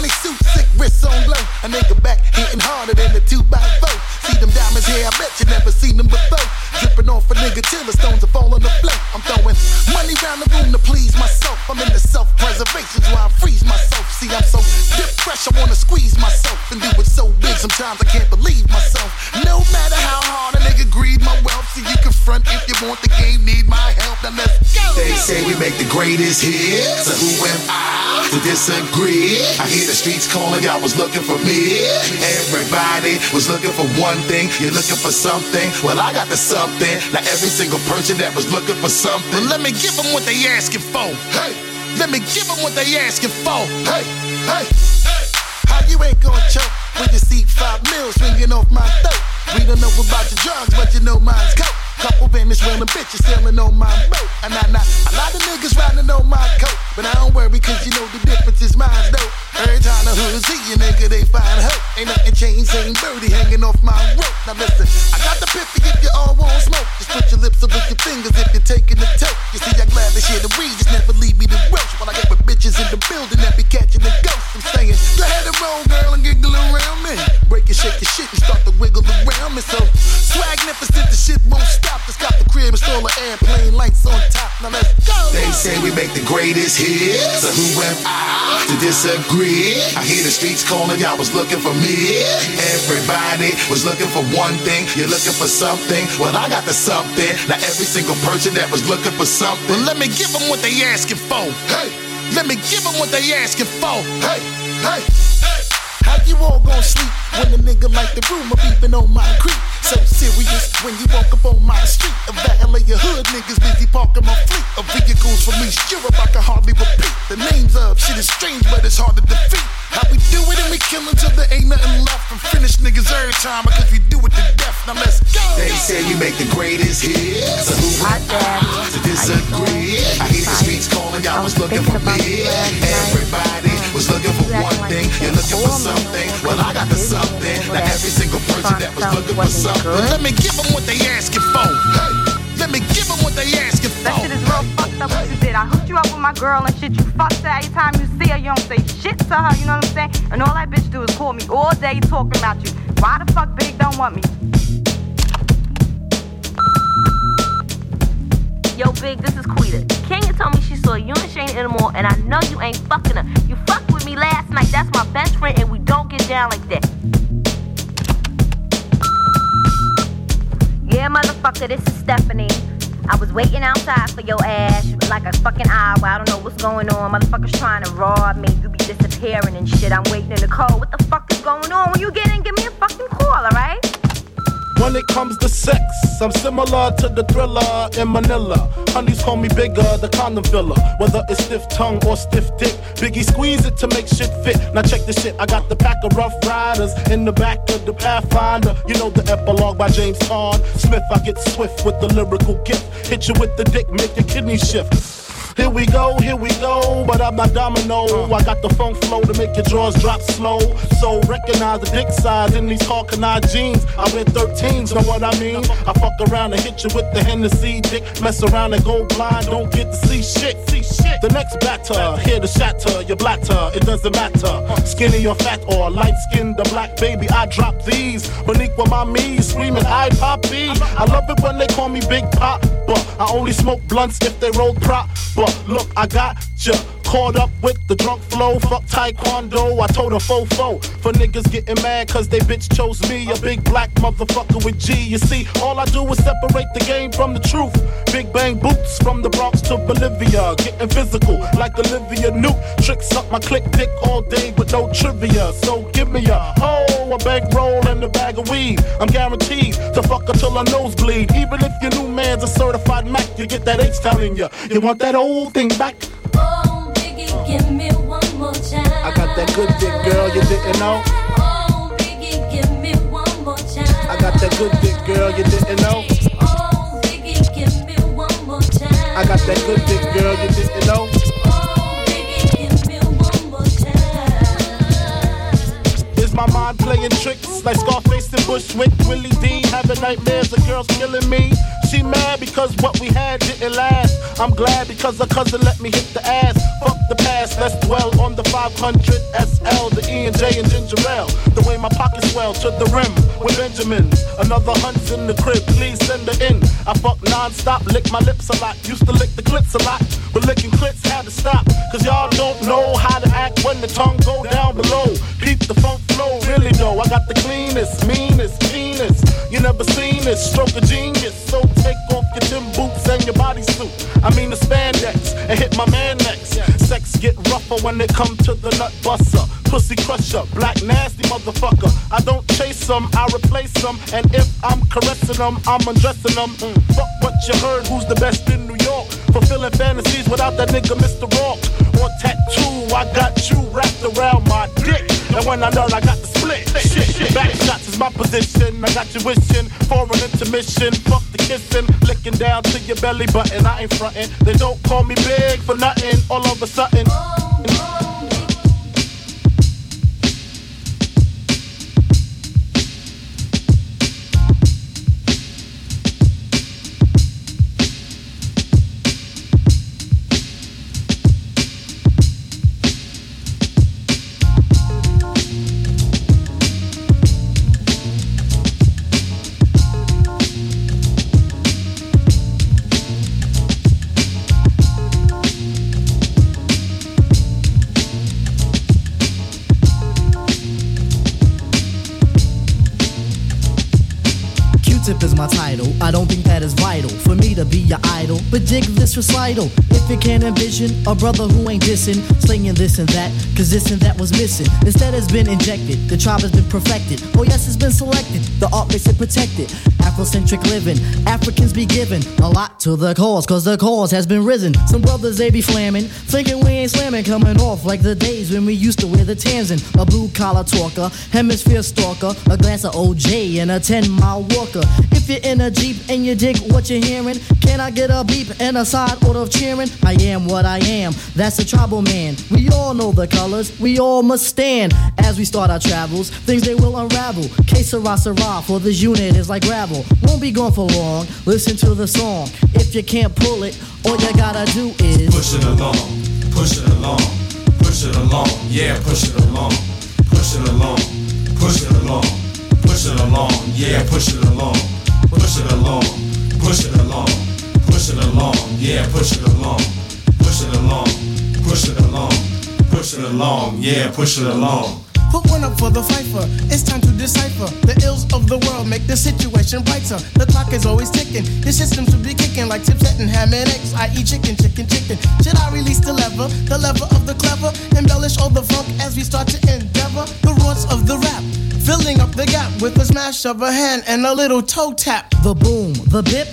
Speaker 23: on these suit, sick wrists on low. A nigga back hitting harder than the two by four. See them diamonds here, I bet you never seen them before. Dripping off a nigga till the stones are fall on the floor. I'm throwing money round the room to please myself. I'm in the self-preservation, so I freeze myself. See, I'm so depressed, I wanna squeeze myself and do it so big. Sometimes I can't believe myself. No matter how hard a nigga greed my wealth, so you can front if you want the game, need my help. Now let's go. They say we make the greatest hits. So who am I to disagree? I hear the streets calling, y'all was looking for me. Everybody was looking for one thing. You're looking for something. Well, I got the something. Now every single person that was looking for something, let me give them what they asking for. Hey, let me give them what they asking for. Hey, Hey, hey. How
Speaker 3: you ain't gonna choke when you see five mils swinging off my throat. We don't know about your drugs, but you know mine's coke. Couple Venezuelan bitches sailing on my boat. And I, lot of niggas riding on my coat. But I don't worry, cause you know the difference is mine's though. Every time the hood see you, nigga, they find hope. Ain't nothing changed, same birdie hanging off my rope. Now listen, I got the piffy if you all want smoke. Just put your lips over your fingers if you're taking the toke. You see, I gladly share the weed, just never leave me the roach. While I with bitches in the building that be catching the ghost. I'm saying, go ahead and roll, girl, and giggle around me. Break and shake your shit and start to wiggle around me. So, swagnificent, the shit won't stop. Just got the crib, install an airplane, lights on top. Now let's go.
Speaker 24: They say we make the greatest hits. So who am I to disagree? I hear the streets calling, y'all was looking for me. Everybody was looking for one thing. You're looking for something. Well, I got the something. Now every single person that was looking for something.
Speaker 3: Well, let me give them what they asking for. Hey, let me give them what they asking for. Hey, hey, you all gon' sleep when a nigga like the rumor beeping on my creek? So serious when you walk up on my street. A valet of your hood niggas busy parking my fleet of vehicles from East Europe. I can hardly repeat the names of shit is strange, but it's hard to defeat. How we do it and we kill until there ain't nothing left. And finish niggas every time because we do it to death. Now let's go.
Speaker 24: They say we make the greatest hits. So who am I to disagree? I hear the streets calling, y'all was looking for me. Everybody was looking for one thing. You're looking for something. Well, I got the something. Now every single person that was looking for something.
Speaker 3: Let me give them what they asking for. Hey, let me give them what they asking for.
Speaker 25: That shit is real fucked up what you did. I hooked you up with my girl and shit. You fucked her every time you see her. You don't say shit to her. You know what I'm saying? And all that bitch do is call me all day talking about you. Why the fuck Big don't want me?
Speaker 26: Yo, Big, this is Quita. Kenya told me she saw you and Shane in the mall, and I know you ain't fucking her. You fucked with me last night. That's my best friend, and we don't get down like that. Yeah, motherfucker, this is Stephanie. I was waiting outside for your ass like a fucking hour. I don't know what's going on. Motherfuckers trying to rob me. You be disappearing and shit. I'm waiting in the cold. What the fuck is going on? When you get in, give me a fucking call, alright?
Speaker 27: When it comes to sex, I'm similar to the thriller in Manila. Honeys call me bigger, the condom filler. Whether it's stiff tongue or stiff dick, Biggie squeeze it to make shit fit. Now check the shit, I got the pack of rough riders in the back of the Pathfinder. You know the epilogue by James Todd Smith. I get swift with the lyrical gift. Hit you with the dick, make your kidney shift. Here we go, here we go, but I'm not domino. I got the funk flow to make your drawers drop slow. So recognize the dick size in these Hawkeye jeans. I wear 13s, know what I mean? I fuck around and hit you with the Hennessy dick. Mess around and go blind, don't get to see shit. See shit. The next batter, here to shatter your blatter, it doesn't matter. Skinny or fat or light skinned or black, baby, I drop these. Beneath with my me, screaming, I poppy. I love it when they call me Big Pop, but I only smoke blunts if they roll prop. But look, I got ya. Caught up with the drunk flow, fuck taekwondo. I told a fofo for niggas getting mad cause they bitch chose me, a big black motherfucker with G. You see, all I do is separate the game from the truth. Big bang boots from the Bronx to Bolivia, getting physical like Olivia Newt. Tricks up my click dick all day with no trivia. So give me a hoe, a bankroll, and a bag of weed. I'm guaranteed to fuck until her nose bleed. Even if your new man's a certified Mac, you get that H telling you. You want that old thing back?
Speaker 28: Oh, Biggie, give me one more time.
Speaker 27: I got that good dick, girl, you didn't know.
Speaker 28: Oh, Biggie, give me one more time.
Speaker 27: I got that good dick, girl, you didn't know.
Speaker 28: Oh, Biggie, give me one more time.
Speaker 27: I got that good dick, girl, you didn't know. My mind playing tricks like Scarface and Bushwick? Willie D having nightmares of girls killing me. She mad because what we had didn't last. I'm glad because her cousin let me hit the ass. Fuck the past, let's dwell on the 500 SL, the E and J and ginger ale. The way my pockets swell to the rim with Benjamins. Another hunt's in the crib, please send her in. I fuck non-stop, lick my lips a lot. Used to lick the clits a lot, but licking clits had to stop. Cause y'all don't know how to act when the tongue go down I got the cleanest, meanest, meanest. You never seen this, stroke of genius. So take off your gym boots and your bodysuit. I mean the spandex and hit my man next. Sex get rougher when it come to the nut buster. Pussy crusher, black nasty motherfucker. I don't chase them, I replace them. And if I'm caressing them, I'm undressing them. Mm. Fuck what you heard, who's the best in New York? Fulfilling fantasies without that nigga Mr. Rock. On tattoo, I got you wrapped around my dick. And when I done, I got the split. Shit, shit. back shots is my position. I got you wishing for an intermission. Fuck the kissing, licking down to your belly button. I ain't frontin'. They don't call me big for nothing. All of a sudden.
Speaker 29: Q-tip is my title. I don't think that is vital for me to be your idol. But dig this recital. If you can't envision a brother who ain't dissing, slinging this and that, cause this and that was missing. Instead has been injected, the tribe has been perfected. Oh yes, it's been selected, the art makes it protected. Afrocentric living, Africans be given a lot to the cause, cause the cause has been risen. Some brothers they be flamming, thinking we ain't slamming, coming off like the days when we used to wear the Tanzan. A blue collar talker, hemisphere stalker, a glass of OJ and a 10 mile walker. If you're in a Jeep and you dig what you're hearing, can I get a beep and a side order of cheering? I am what I am, that's a tribal man. We all know the colors, we all must stand. As we start our travels, things they will unravel. Que sera, sera, for this unit is like gravel. Won't be gone for long, listen to the song. If you can't pull it, all you gotta do is
Speaker 30: Push it along, push it along, push it along, yeah, push it along, push it along, push it along, push it along, yeah, push it along, push it along, push it along, push it along, yeah, push it along, push it along, push it along, push it along, yeah, push it along.
Speaker 7: Put one up for the fifer. It's time to decipher the ills of the world. Make the situation brighter. The clock is always ticking. The system should be kicking like tips and ham and eggs. I eat chicken, chicken, chicken. Should I release the lever, the lever of the clever? Embellish all the funk as we start to endeavor the roots of the rap. Filling up the gap with a smash of a hand and a little toe tap.
Speaker 29: The boom, the bip,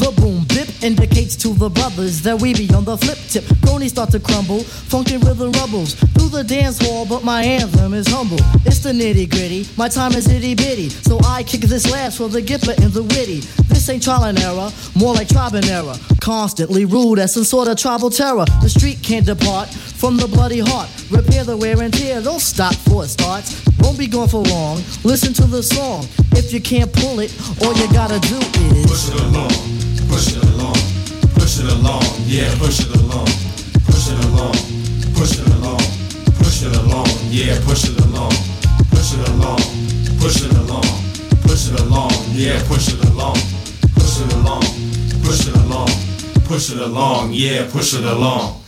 Speaker 29: the boom bip indicates to the brothers that we be on the flip tip. Cronies start to crumble, funkin' rhythm rubbles through the dance hall, but my anthem is humble. It's the nitty gritty, my time is itty bitty, so I kick this last for the gipper and the witty. This ain't trial and error, more like tribe and error. Constantly rude as some sort of tribal terror. The street can't depart from the bloody heart. Repair the wear and tear, don't stop before it starts. Won't be gone for long. Listen to the song. If you can't pull it, all you gotta do is
Speaker 30: Push it along, push it along, push it along, yeah, push it along, push it along, push it along, push it along, yeah, push it along, push it along, push it along, push it along, yeah, push it along, push it along, push it along, push it along, yeah, push it along.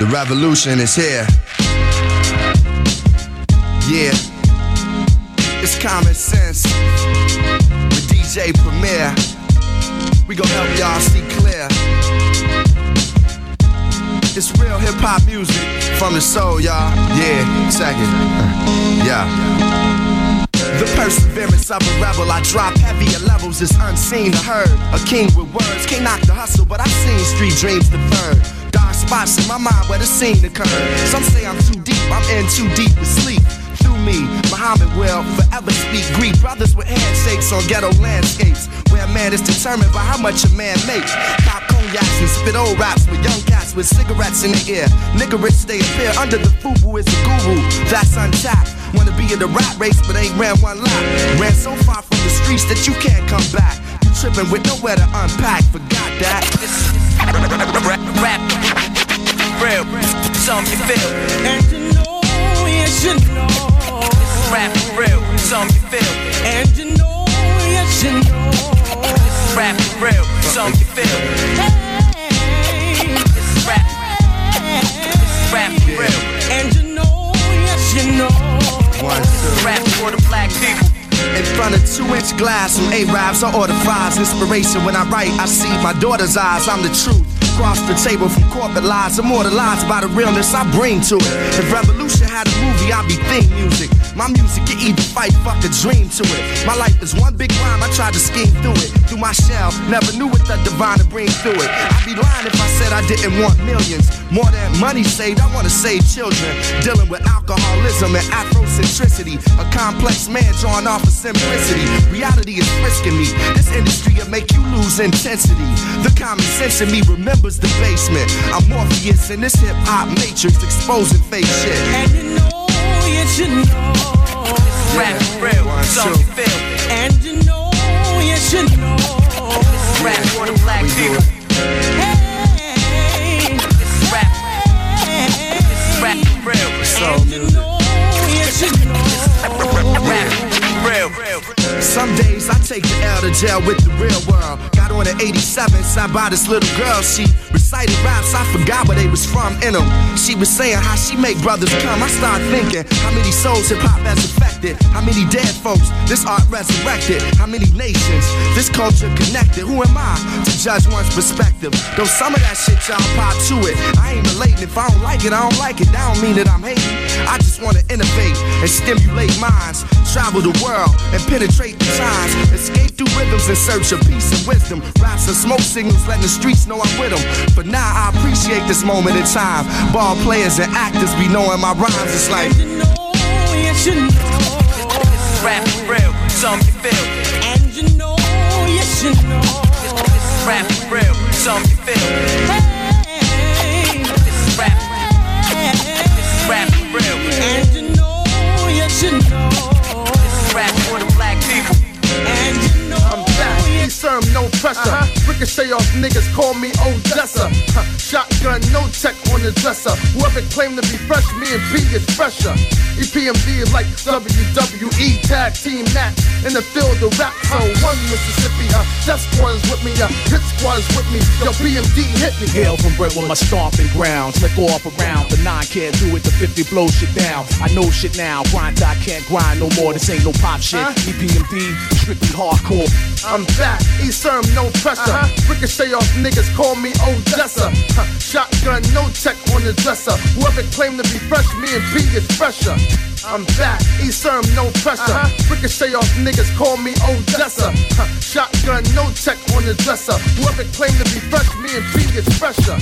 Speaker 6: The revolution is here. Yeah. It's common sense. With DJ Premier, we gon' help y'all see clear. It's real hip hop music from the soul, y'all. Yeah, second. Yeah. The perseverance of a rebel, I drop heavier levels, it's unseen to heard. A king with words, can't knock the hustle, but I've seen street dreams deferred. Dark spots in my mind where the scene occurred. Some say I'm too deep, I'm in too deep to sleep. Through me, Muhammad will forever speak Greek. Brothers with handshakes on ghetto landscapes, where a man is determined by how much a man makes. Pop cognacs and spit old raps with young cats with cigarettes in their ear. Nigga rich they appear under the fubu is a guru. That's untapped. Wanna be in the rat race, but ain't ran one lap. Ran so far from the streets that you can't come back. You tripping with nowhere to unpack. Forgot that.
Speaker 22: Rap, real, something you feel.
Speaker 31: And you know, yes you know.
Speaker 22: This is Rap, real, something you feel.
Speaker 31: And you know, yes you know.
Speaker 22: This is Rap, real, something you feel. This is Rap, This is rap, real.
Speaker 31: And you know, yes you know.
Speaker 6: One, two.
Speaker 22: Rap for the black people.
Speaker 6: In front of two inch glass, some Arabs, I order fries. Inspiration when I write, I see my daughter's eyes. I'm the truth. Across the table from corporate lies, immortalized by the realness I bring to it. If Revolution had a movie, I'd be theme music. My music can either fight, fuck a dream to it. My life is one big rhyme, I tried to scheme through it. Through my shell, never knew what the divine to bring through it. I'd be lying if I said I didn't want millions. More than money saved, I wanna save children. Dealing with alcoholism and Afrocentricity. A complex man drawn off of simplicity. Reality is frisking me. This industry will make you lose intensity. The common sense in me remembers the basement. I'm Morpheus in this hip hop matrix exposing fake shit.
Speaker 31: And you know, you know.
Speaker 22: Rap, real, you feel.
Speaker 31: And you know, you know.
Speaker 22: Rap for the black people.
Speaker 6: Some days I take the L to jail with the real world. Got on an 87, sat by this little girl. She recited raps, I forgot where they was from in them. She was saying how she make brothers come. I start thinking how many souls hip hop has affected. How many dead folks this art resurrected. How many nations this culture connected. Who am I to judge one's perspective? Though some of that shit y'all pop to it. I ain't relating. If I don't like it, I don't like it. That don't mean that I'm hating. I just wanna innovate and stimulate minds. Travel the world and penetrate the times. Escape through rhythms in search of peace and wisdom. Raps and smoke signals letting the streets know I'm with them. But now I appreciate this moment in time. Ball players and actors be knowing my rhymes. It's like,
Speaker 31: Yes you know.
Speaker 22: You should know It's rap, real, something you feel.
Speaker 31: And you know, yes you know.
Speaker 22: This rap, real, something you feel.
Speaker 31: Hey,
Speaker 22: Rap, rap, real.
Speaker 31: and you know, yes you know.
Speaker 22: This rap for the black people.
Speaker 31: And you know,
Speaker 7: I'm back. He serve no pressure. Uh-huh. Ricochet off niggas call me Odessa. Huh. Shotgun, no tech on the dresser. Whoever claimed to be fresh, me and P is fresher. EPMD is like WWE tag team match in the field of rap. So one Mississippi, uh, Death Squad is with me, uh, Hit Squad is with me. Yo, PMD hit me.
Speaker 32: Hail from Brentwood, my stomping grounds. Let go off around. The nine can't do it, the 50 blow shit down. I know shit now. Grind, I can't grind no more. This ain't no pop shit. E EPMD, strictly hardcore.
Speaker 7: I'm back, East Serm, no pressure. Ricochet off niggas, call me Odessa. Shotgun, no tech on the dresser. Whoever claimed to be fresh, me and P is fresher. I'm back, East Serm, no pressure. Uh-huh. Ricochet off niggas, call me Odessa. Huh. Shotgun, no tech on the dresser. Whoever claimed to be fresh, me and P is fresher.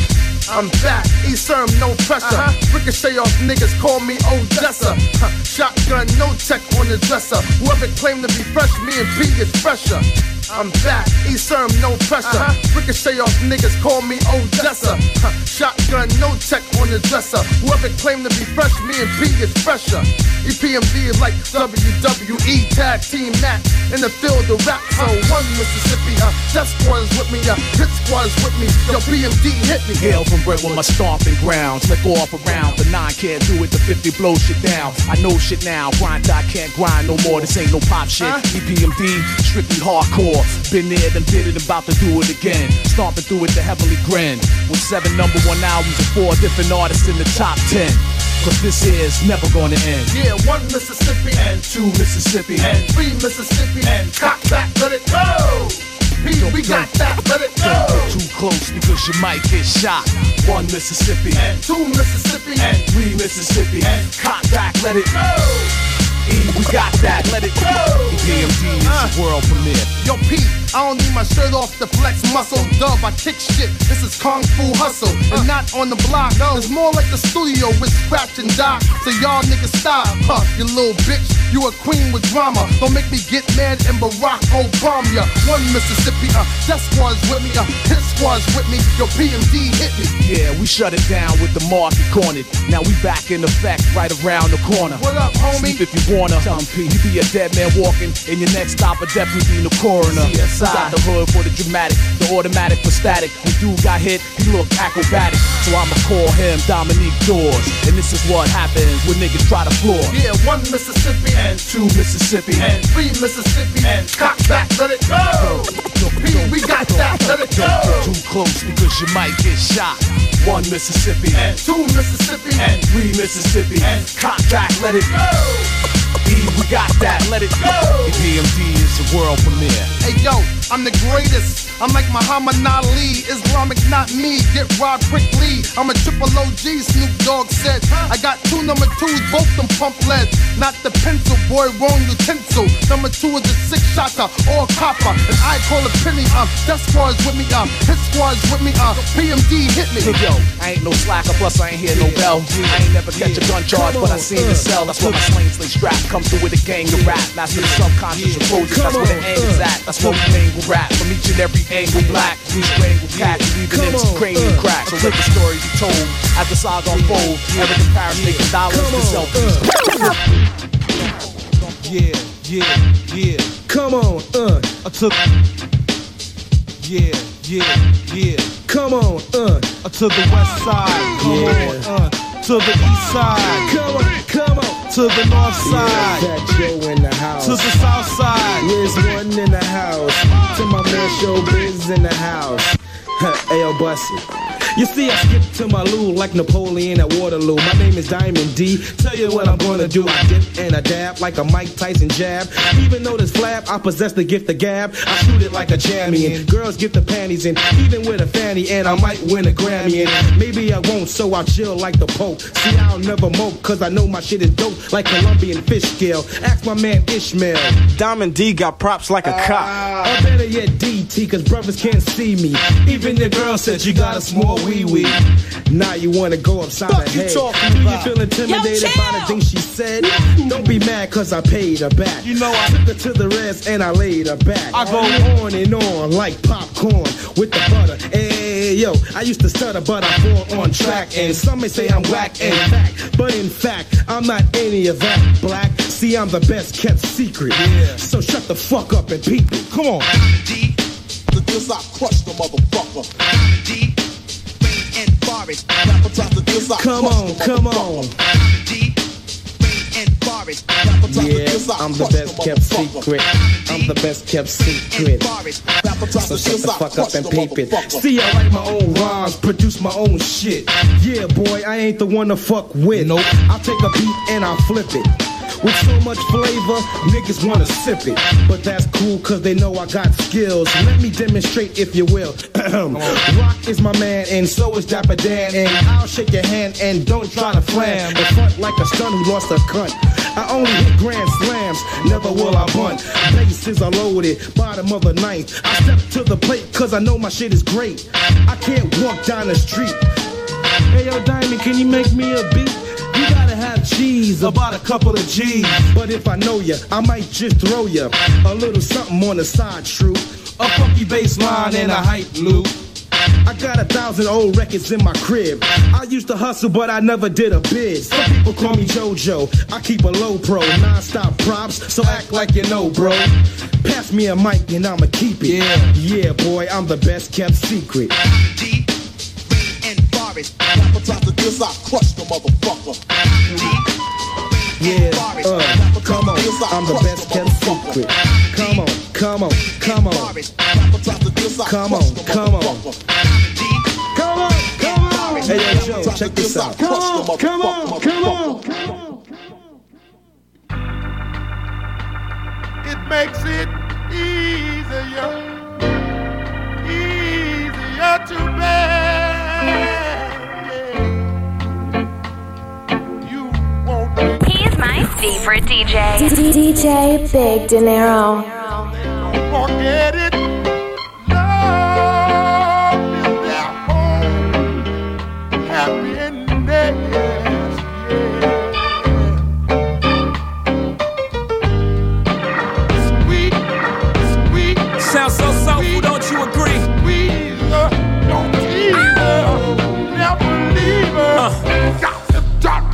Speaker 7: I'm back, East Serm, no pressure. Uh-huh. Ricochet off niggas, call me Odessa. Huh. Shotgun, no tech on the dresser. Whoever claimed to be fresh, me and P is fresher. I'm back, East Serm, no pressure. Uh-huh. Ricochet off niggas, call me Odessa. Huh. Shotgun, no tech on the dresser. Whoever claimed to be fresh, me and P is fresher.
Speaker 3: EPMD is like WWE tag team match in the field of rap. So one Mississippi, uh, Death Squad is with me, uh, Hit Squad is with me. Yo, PMD hit me.
Speaker 32: Hail from Brentwood, my stomping grounds. Let go off around. The nine can't do it, the 50 blow shit down. I know shit now. Grind, I can't grind no more. This ain't no pop shit. EPMD, strictly hardcore. Been there, done did it, about to do it again. Stomping through it, the heavenly grin. With seven number one albums and four different artists in the top ten. Cause this is never gonna end.
Speaker 3: Yeah, one Mississippi
Speaker 32: and two Mississippi
Speaker 3: and three Mississippi and cock back, let it go. P, we got that, let it go.
Speaker 32: Too close because you might get shot. One Mississippi
Speaker 3: and two Mississippi
Speaker 32: and three Mississippi and cock back, let it go. E, we got that, let it go. EPMD is
Speaker 3: Uh.
Speaker 32: world premiere.
Speaker 3: Yo, Pete, I don't need my shirt off to flex muscle. Dub, I kick shit. This is Kung Fu hustle. And not on the block. It's more like the studio with scratch and dock. So y'all niggas stop. Huh, you little bitch. You a queen with drama. Don't make me get mad and Barack Obama ya. One Mississippi, uh, Death Squad's with me, uh, Hit Squad's with me. Yo, PMD hit me.
Speaker 32: Yeah, we shut it down with the market cornered. Now we back in effect right around the corner.
Speaker 3: What up, homie?
Speaker 32: Sleep if you wanna. Tell 'em P. You be a dead man walking, and your next stop a deputy being the coroner.
Speaker 3: CSI.
Speaker 32: Got the hood for the dramatic, the automatic for static. When dude got hit, he looked acrobatic. So I'ma call him Dominique Dawes. And this is what happens when niggas try to floor.
Speaker 3: Yeah, one Mississippi
Speaker 32: and two Mississippi
Speaker 3: and three Mississippi and cock back, let it go. P, we got that, let it go.
Speaker 32: too close because you might get shot. One Mississippi
Speaker 3: and two Mississippi
Speaker 32: and three Mississippi and cock back, let it
Speaker 3: go.
Speaker 32: We got that, let it go. EPMD is the world premiere.
Speaker 3: Hey yo, I'm the greatest. I'm like Muhammad Ali. Islamic, not me. Get robbed quickly. I'm a triple OG, Snoop Dogg said. I got two number twos, both them pump lead. Not the pencil, boy, wrong utensil. Number two is a six shotter, all copper. And I call it penny. Um, Death Squad's with me. Um, Hit Squad's with me. Uh, PMD hit me.
Speaker 32: Yo, I ain't no slacker, plus I ain't hear no bell. I ain't never catch a gun charge, but I seen the cell. That's where my sling slay strap come through with a gang of rap. Master the subconscious approaches, that's where the aim is at. That's where we mangle rap from each and every angle black. We strangle cat, even into cranium crack. So let the story be told as the saga unfolds. Ever comparison, making dollars for selfies.
Speaker 7: Yeah, yeah, yeah. Come on, uh. I took. Yeah, yeah, yeah. Come on, uh. I to the west side. Come
Speaker 13: Yeah.
Speaker 7: on, uh. To the east side. Come on, come on. To the north side.
Speaker 13: Fat in the house.
Speaker 7: To the south side.
Speaker 13: Where's one in the house? To my man Showbiz in the house. Ayo, Bussy. You see, I skip to my loo like Napoleon at Waterloo. My name is Diamond D. Tell you what I'm gonna do. I dip and I dab like a Mike Tyson jab. Even though this flab, I possess the gift of gab. I shoot it like a champion. Girls get the panties in, even with a fanny, and I might win a Grammy. And maybe I won't, so I chill like the Pope. See, I'll never mope, cause I know my shit is dope like Colombian fish scale. Ask my man Ishmael.
Speaker 12: Diamond D got props like a cop. Ah.
Speaker 13: Or better yet, DT, cause brothers can't see me. Even the girl said you got a small wee wee. Now you wanna go upside
Speaker 12: Fuck
Speaker 13: her
Speaker 12: you
Speaker 13: head.
Speaker 12: talking
Speaker 13: Do you feel intimidated
Speaker 12: Yo,
Speaker 13: by the things she said? Don't be mad cause I paid her back. You know I took her to the rest and I laid her back. I go on and on like popcorn with the butter. Hey, yo, I used to stutter, but I fall on track. And some may say I'm whack and fact. But in fact, I'm not any of that black. See, I'm the best kept secret. Yeah. So shut the fuck up and peep it. Come on.
Speaker 33: The this I crush the motherfucker. D, Rain and Forest. Rapper the this
Speaker 13: Come on, come on.
Speaker 33: D, Rain and Forest. Rapper the
Speaker 13: Yeah,
Speaker 33: I
Speaker 13: I'm the best kept secret. I'm the best kept secret. So shut the fuck up and peep it. See, I write my own rhymes, produce my own shit. Yeah, boy, I ain't the one to fuck with. Nope. I'll take a beat and I'll flip it. With so much flavor, niggas wanna sip it. But that's cool cause they know I got skills. Let me demonstrate if you will. Rock is my man and so is Dapper Dan. And I'll shake your hand and don't try to flam. In front like a son who lost a cunt. I only hit grand slams, never will I bunt. Bases are loaded, bottom of the ninth. I step to the plate cause I know my shit is great. I can't walk down the street. Hey yo, Diamond, can you make me a beat? You gotta have cheese, about a couple of G's. But if I know ya, I might just throw ya a little something on the side, true. A funky bass line and a hype loop.
Speaker 3: I got a thousand old records in my crib. I used to hustle, but I never did a bid. Some people call me JoJo. I keep a low pro, non-stop props, so act like you know, bro. Pass me a mic and I'ma keep it. Yeah, yeah, boy, I'm the best kept secret.
Speaker 23: D, Rain, and Boris. Rapper tries to diss, I crush the motherfucker.
Speaker 3: Yeah, uh, come on, I'm the best kept secret. Come on, come on, come on. Come on, come on. Come on, come on. Hey, yo, Joe, check this out.
Speaker 23: Come on,
Speaker 3: come on, come on.
Speaker 34: It makes it easier, easier to bear.
Speaker 18: Favorite DJ. DJ Big Dinero.
Speaker 34: forget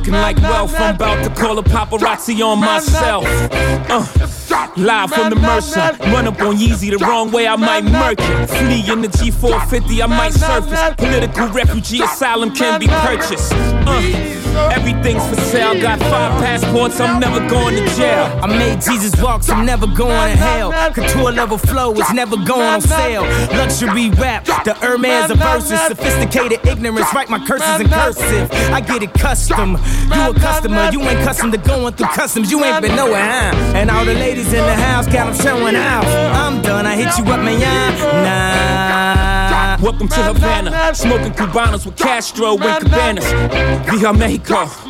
Speaker 17: looking like wealth. I'm about to call a paparazzi on myself. Uh, live from the Mercer, run up on Yeezy the wrong way, I might murk it. Flee in the G450, I might surface. Political refugee asylum can be purchased. Uh, everything's for sale. Got five passports, I'm never going to jail.
Speaker 22: I made Jesus walk, so I'm never going to hell. Couture level flow is never going on sale. Luxury rap, the Hermes of verses. Sophisticated ignorance, write my curses in cursive. I get it custom. You a customer, you ain't custom to going through customs. You ain't been nowhere, huh? And all the ladies in the house got them showing out. I'm done, I hit you up, man. Nah.
Speaker 17: Welcome to Havana, smoking Cubanos with Castro and Cabanas. Via Mexico.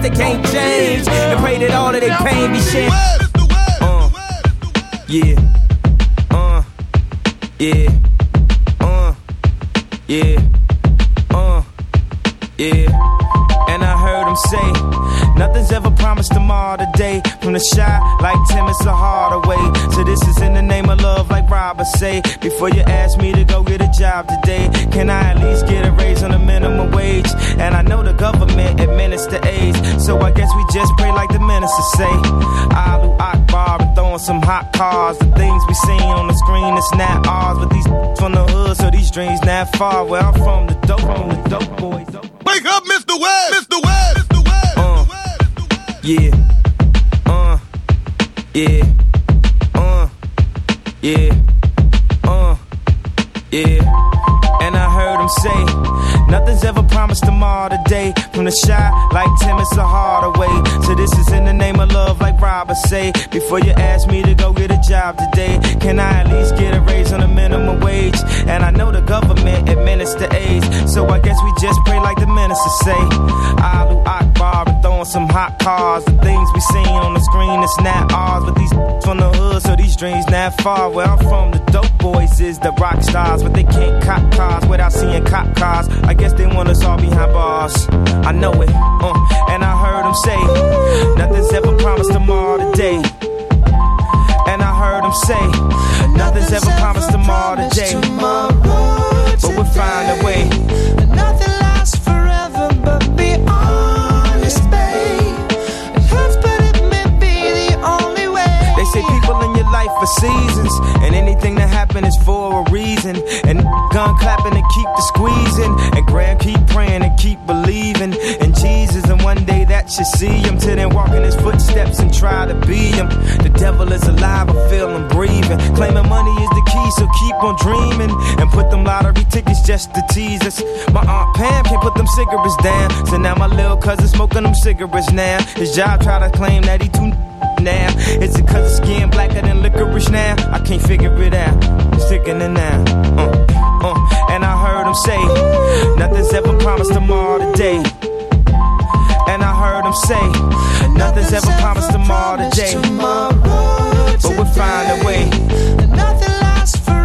Speaker 22: they can't change. And pray that all of their pain be shared.
Speaker 20: Uh, yeah. Uh, yeah. Uh, yeah. Uh, yeah. And I heard him say, nothing's ever promised tomorrow today. From the shot, like Tim, it's a harder way. So this is in the name of love, like Robert say. Before you ask me to go get a job today, can I at least get a raise on the minimum wage? And I know the government administer AIDS, so I guess we just pray like the minister say. Alu Akbar and throwing some hot cars. The things we seen on the screen, it's not ours. But these from the hood, so these dreams not far. Where I'm from, the dope, from the dope boys.
Speaker 23: Wake up, Mr. West, Mr. Webb!
Speaker 20: Yeah. Uh, yeah. Uh, yeah. Uh, yeah. And I heard him say, nothing's ever promised tomorrow today. From the shot, like Tim, it's a harder way. So this is in the name of love, like Robert say. Before you ask me to go get a job today, can I at least get a raise on the minimum wage? And I know the government administer AIDS, so I guess we just pray like the minister say. Alu Akbar and throwing some hot cars. The things we seen on the screen, it's not ours. But these from the hood, so these dreams not far. Where I'm from, the dope boys is the rock stars, but they can't cop cars without seeing cop cars. I guess they want us all behind bars. I know it, uh, and I heard them say, nothing's ever promised tomorrow today. And I heard them say, nothing's ever promised tomorrow today. But we'll find a way.
Speaker 35: For seasons. And anything that happen is
Speaker 20: for a reason. And gun clapping and keep the squeezing. And Graham keep praying and keep believing in Jesus. And one day that you see him. Till then walk in his footsteps and try to be him. The devil is alive, I feel him breathing. Claiming money is the key, so keep on dreaming. And put them lottery tickets just to tease us. My Aunt Pam can't put them cigarettes down. So now my little cousin smoking them cigarettes now. His job try to claim that he too now. Is it cause his skin blacker than licorice now? I can't figure it out. Sticking it now. Uh, uh. And I heard him say, nothing's ever promised tomorrow today. And I heard him say, nothing's ever promised tomorrow today. But we'll find a way.
Speaker 36: Nothing lasts forever,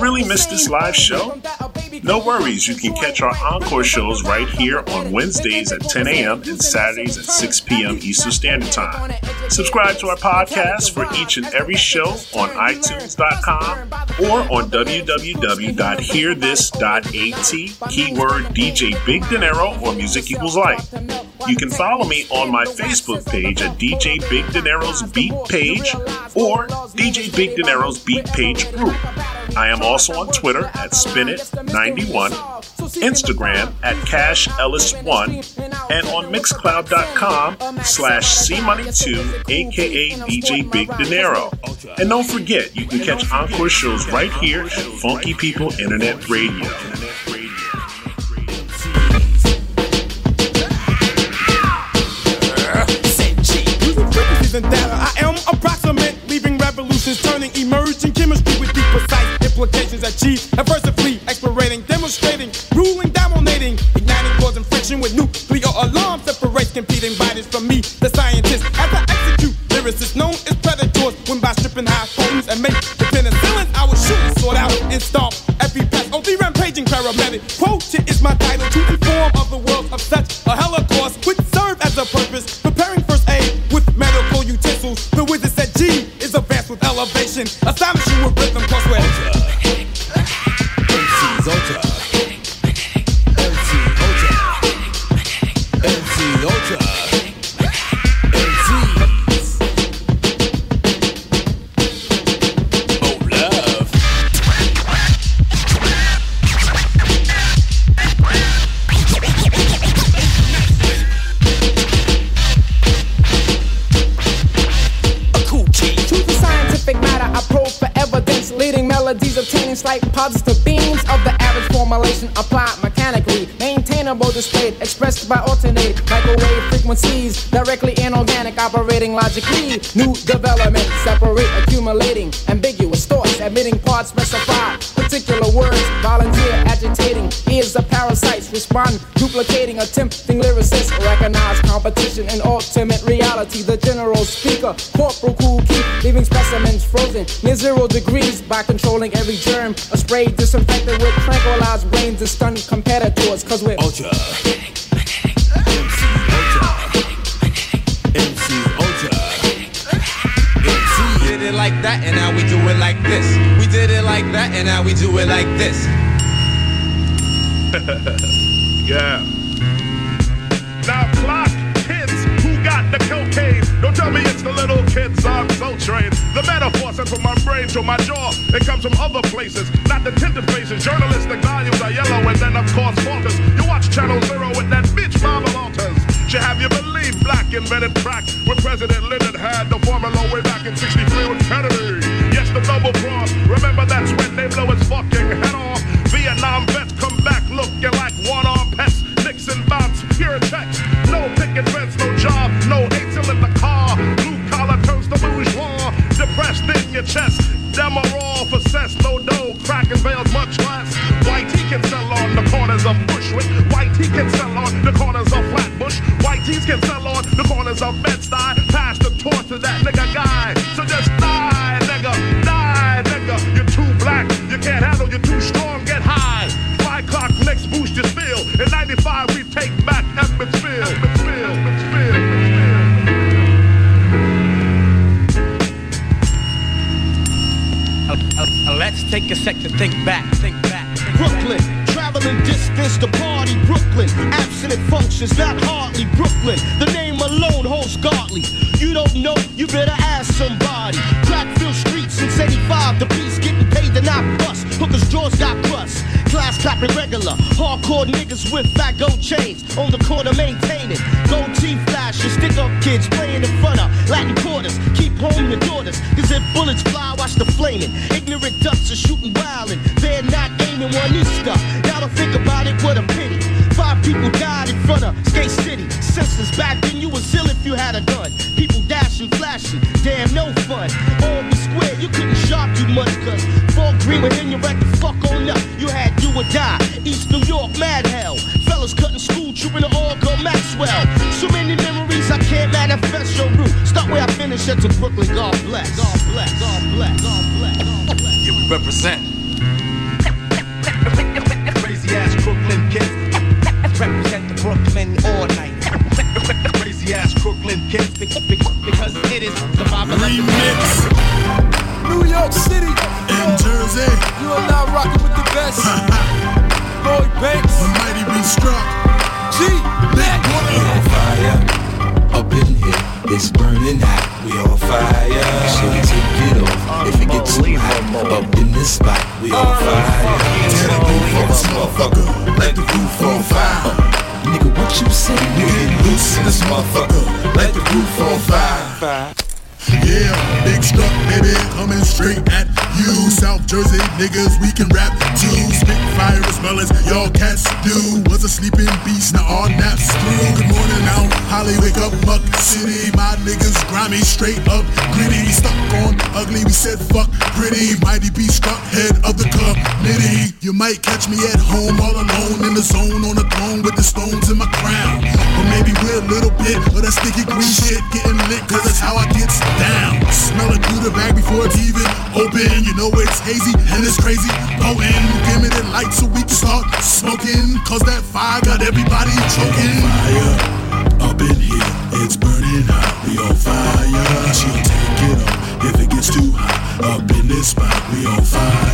Speaker 37: really miss this live show? No worries, you can catch our encore shows right here on Wednesdays at 10 a.m. and Saturdays at 6 p.m. Eastern Standard Time. Subscribe to our podcast for each and every show on iTunes.com or on www.hearthis.at, keyword DJ Big Dinero or Music Equals Life. You can follow me on my Facebook page at DJ Big Dinero's Beat Page or DJ Big Dinero's Beat Page Group. I am also on Twitter at Spinit91, Instagram at Cash Ellis1, and on Mixcloud.com slash C-Money2, aka DJ Big Dinero. And don't forget, you can catch encore shows right here at Funky People Internet Radio.
Speaker 13: I am approximate, leaving revolutions, turning emerging achieved. Adversively explorating, demonstrating, ruling, dominating, igniting, causing friction with nuclear alarm separates competing bodies from me, the scientist. As I execute lyricists known as predators, when by stripping high homes and make the penicillin, I will shoot, sort out, and stomp every pest. Oh, the rampaging paramedic. Quotient is my title to inform of the world of such a holocaust, which serve as a purpose, preparing first aid with medical utensils. The wizard said G is advanced with elevation, astonishing
Speaker 38: operating logically. New development, separate, accumulating. Ambiguous thoughts, admitting parts specified. Particular words, volunteer, agitating. Ears of parasites respond, duplicating, attempting lyricists. Recognize competition and ultimate reality. The general speaker, corporal cool keep, leaving specimens frozen near zero degrees by controlling every germ. A spray disinfected with tranquilized brains and stunned competitors. Cause we're
Speaker 30: Ultra. now
Speaker 39: we do it like this. yeah. Now clock hits. Who got the cocaine? Don't tell me it's the little kids on Soul
Speaker 22: Train. The metaphor sent from my brain to my jaw. It comes from other places, not the tinted faces. Journalistic values are yellow and then of course falters. You watch Channel Zero with that bitch Mama Walters. Should have you believe black invented crack when President Lyndon had the formula way back in 63 with Kennedy. Yes, the double cross Remember that's when they blow his fucking
Speaker 40: best. Lloyd Banks. The mighty be struck. G. Black.
Speaker 41: We on fire. Up in here. It's burning hot. We on fire. So we take it off. If it get too hot. Up in this spot. We on uh, fire. Uh, uh, Tear the roof off, motherfucker. Let the roof on fire. Nigga, what you say? We get loose in this motherfucker. Let the roof on fire.
Speaker 40: Yeah, big struck, baby, coming straight at you. South Jersey niggas, we can rap too. Spit fire as well as y'all cats do. Was a sleeping beast, now all naps through. Good morning out, Holly, wake up, Muck City. My niggas grimy, straight up gritty. We Stuck on ugly, we said fuck pretty. Mighty be struck, head of the committee. You might catch me at home all alone in the zone on the throne with the stones in my crown. Or maybe with a little bit of that sticky green shit getting lit, cause that's how I get down. Smell it through the bag before it's even open. You know it's hazy and it's crazy. Potent, give me the light so we can start smoking. Cause that fire got everybody choking. Fire up in here, it's burning hot. We on fire. She'll take it off if it gets too hot. Up in this spot, we on fire.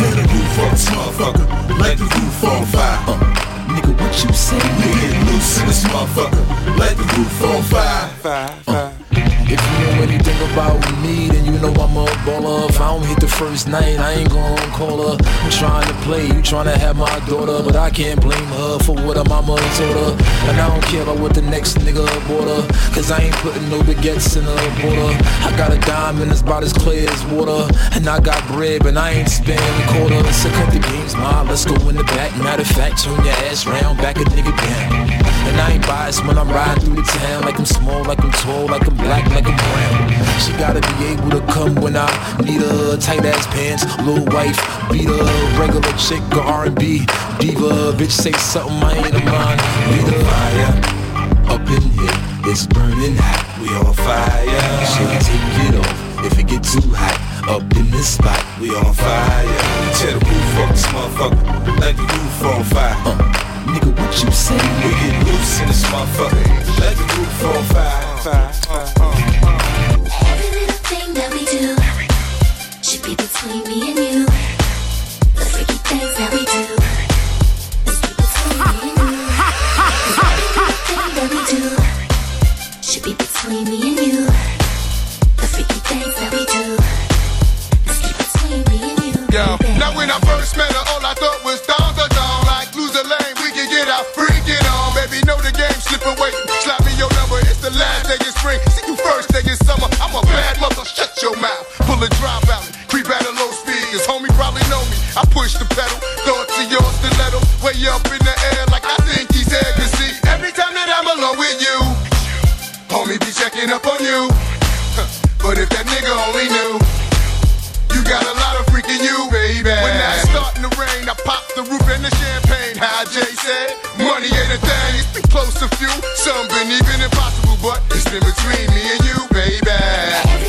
Speaker 40: Tear the roof off, motherfucker. Let the roof on fire. Uh,
Speaker 41: Nigga, what you say?
Speaker 40: we get loose in this motherfucker. Let the roof on fire.
Speaker 41: Uh, If you know anything about me, then you know I'm a baller. If I don't hit the first night, I ain't gon' call her. I'm trying to play, you tryna have my daughter, but I can't blame her for what her mama told her. And I don't care about what the next nigga bought her, cause I ain't putting no baguettes in her border. I got a diamond that's about as clear as water, and I got bread, but I ain't spending a quarter. So cut the games, ma, let's go in the back. Matter of fact, turn your ass round, back a nigga down. And I ain't biased when I'm riding through the town, like I'm small, like I'm tall, like I'm black, like I'm brown. She gotta be able to come when I need her. Tight ass pants, little wife, beat her. Regular chick or R&B diva. Bitch say something I ain't a mind. Beat her. Fire up in here, it's burning hot. We on fire. She can take it off if it get too hot. Up in this spot, we on fire. Tear the roof off, this motherfucker. Let the roof on fire. Uh, nigga, what you say? We get loose in this motherfucker. Let the roof on fire.
Speaker 42: Every little thing that we do should be between me and you.
Speaker 43: your mouth. Pull a drop out, creep at a low speed. His homie probably know me. I push the pedal, throw it to your stiletto, way up in the air like I think he's there. Cause see, every time that I'm alone with you, homie be checking up on you. But if that nigga only knew, you got a lot of freaking you, baby. When I start to rain, I pop the roof and the champagne. How Jay said, money ain't a thing, it's been close to few. Some been even impossible, but it's been between me and you, baby.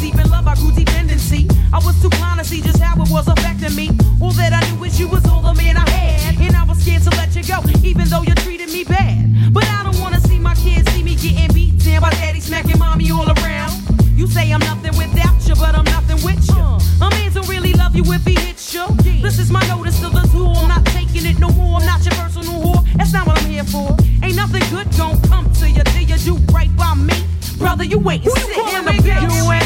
Speaker 22: deep in love, I grew dependency. I was too blind to see just how it was affecting me. All that I knew is you was all the man I had, and I was scared to let you go, even though you treated me bad. But I don't wanna see my kids see me getting beat down by daddy smacking mommy all around. You say I'm nothing without
Speaker 43: you, but I'm nothing with you. A man don't really love you if he hits you. This is my notice to the zoo. I'm not taking it no more. I'm not your personal whore. That's not what I'm here for. Ain't nothing good gon' come to you till you do right by me. Brother, you wait and Who sit you in the
Speaker 36: bitch.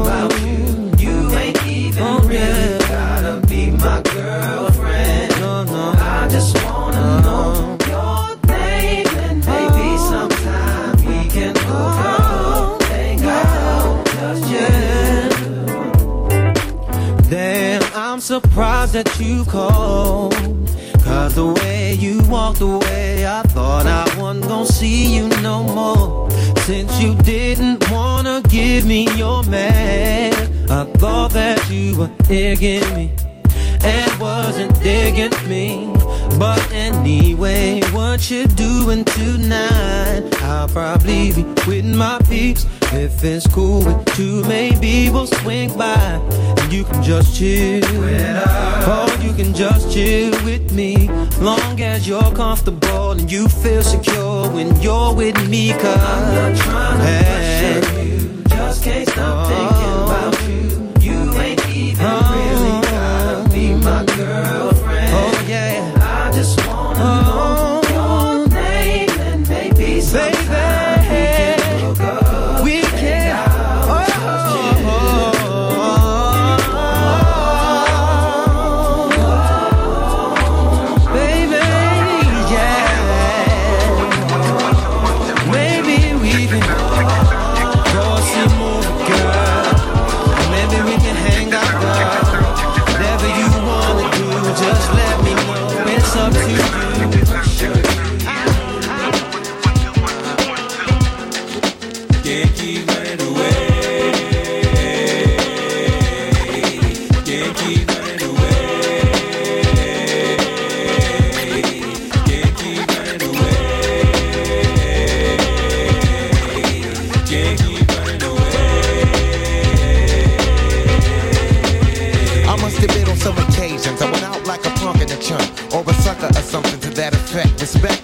Speaker 36: that you called. Cause the way you walked away, I thought I wasn't gonna see you no more. Since you didn't wanna give me your man, I thought that you were digging me and wasn't digging me. But anyway, what you doing tonight? I'll probably be with my peeps. If it's cool with you, maybe we'll swing by and you can just chill. Or you can just chill with me, long as you're comfortable and you feel secure when you're with me. Cause I'm not trying to pressure you, just can't stop thinking about. You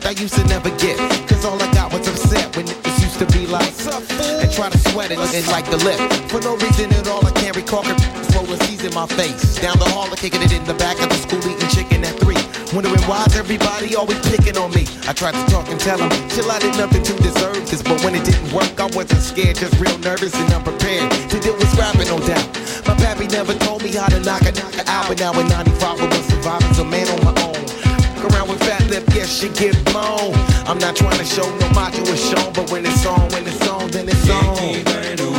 Speaker 36: I
Speaker 3: used to never get, cause all I got was upset when it used to be like, and try to sweat it and like the lip. For no reason at all, I can't recall. Rolling C's in my face. Down the hall, I kicking it in the back of the school, eating chicken at three. Wondering why's everybody always picking on me. I tried to talk and tell them, chill, I did nothing to deserve this. But when it didn't work, I wasn't scared, just real nervous and unprepared to deal with scrapping, no doubt. My pappy never told me how to knock a knocker out, but now in 95 I was surviving, so man on my own. Around with fat lip, yes, she get blown. I'm not trying to show no macho is shown, but when it's on, when it's on, then it's on.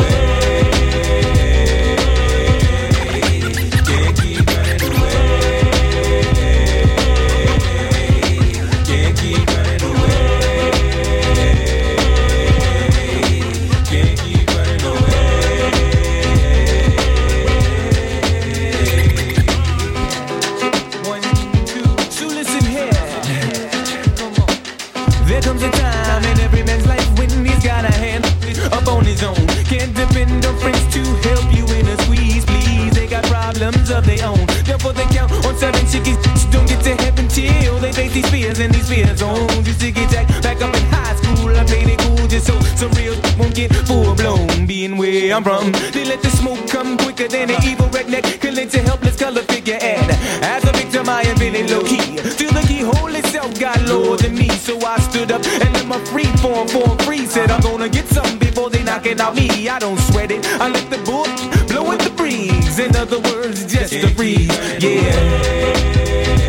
Speaker 36: Problems of their own. Therefore, they count
Speaker 17: On seven chickies, don't get to heaven till they face these fears and these fears on. To get jacked back up in high school, I played it just so some real won't get full blown. Being where I'm from, they let the smoke come quicker than an evil redneck can let a helpless color figure. And as a victim, I have been in low key. Till the keyhole itself got lower than me, so I stood up and let my free form form free. Said I'm gonna get something before they knocking out me. I don't sweat it. I let the book blow with the breeze. In other words, just a breeze. Yeah.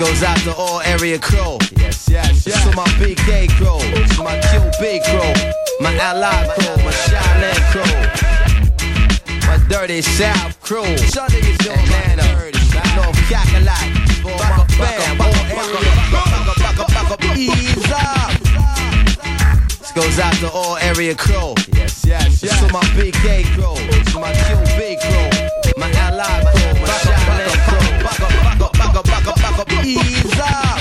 Speaker 3: Goes out to all area crew. Yes, yes, yes. To my BK crew, to my QB crew, my Ally crew, my Shaolin crew, my Dirty South crew, Atlanta, North Cackalack, for my fam, all area crew. Back up, back up, back up, ease up. This goes out to all area crew. Yes, yes, yes. To my BK crew, to my QB crew, ease up.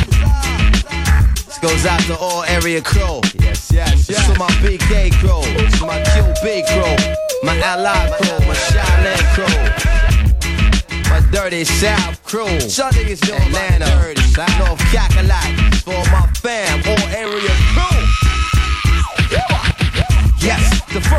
Speaker 3: This goes out to all area crew. Yes, yes, yes. To my big BK crew, to my QB crew, my Ally crew, my Shaolin crew. My dirty South crew, Atlanta, North Cackalack, for my fam, all area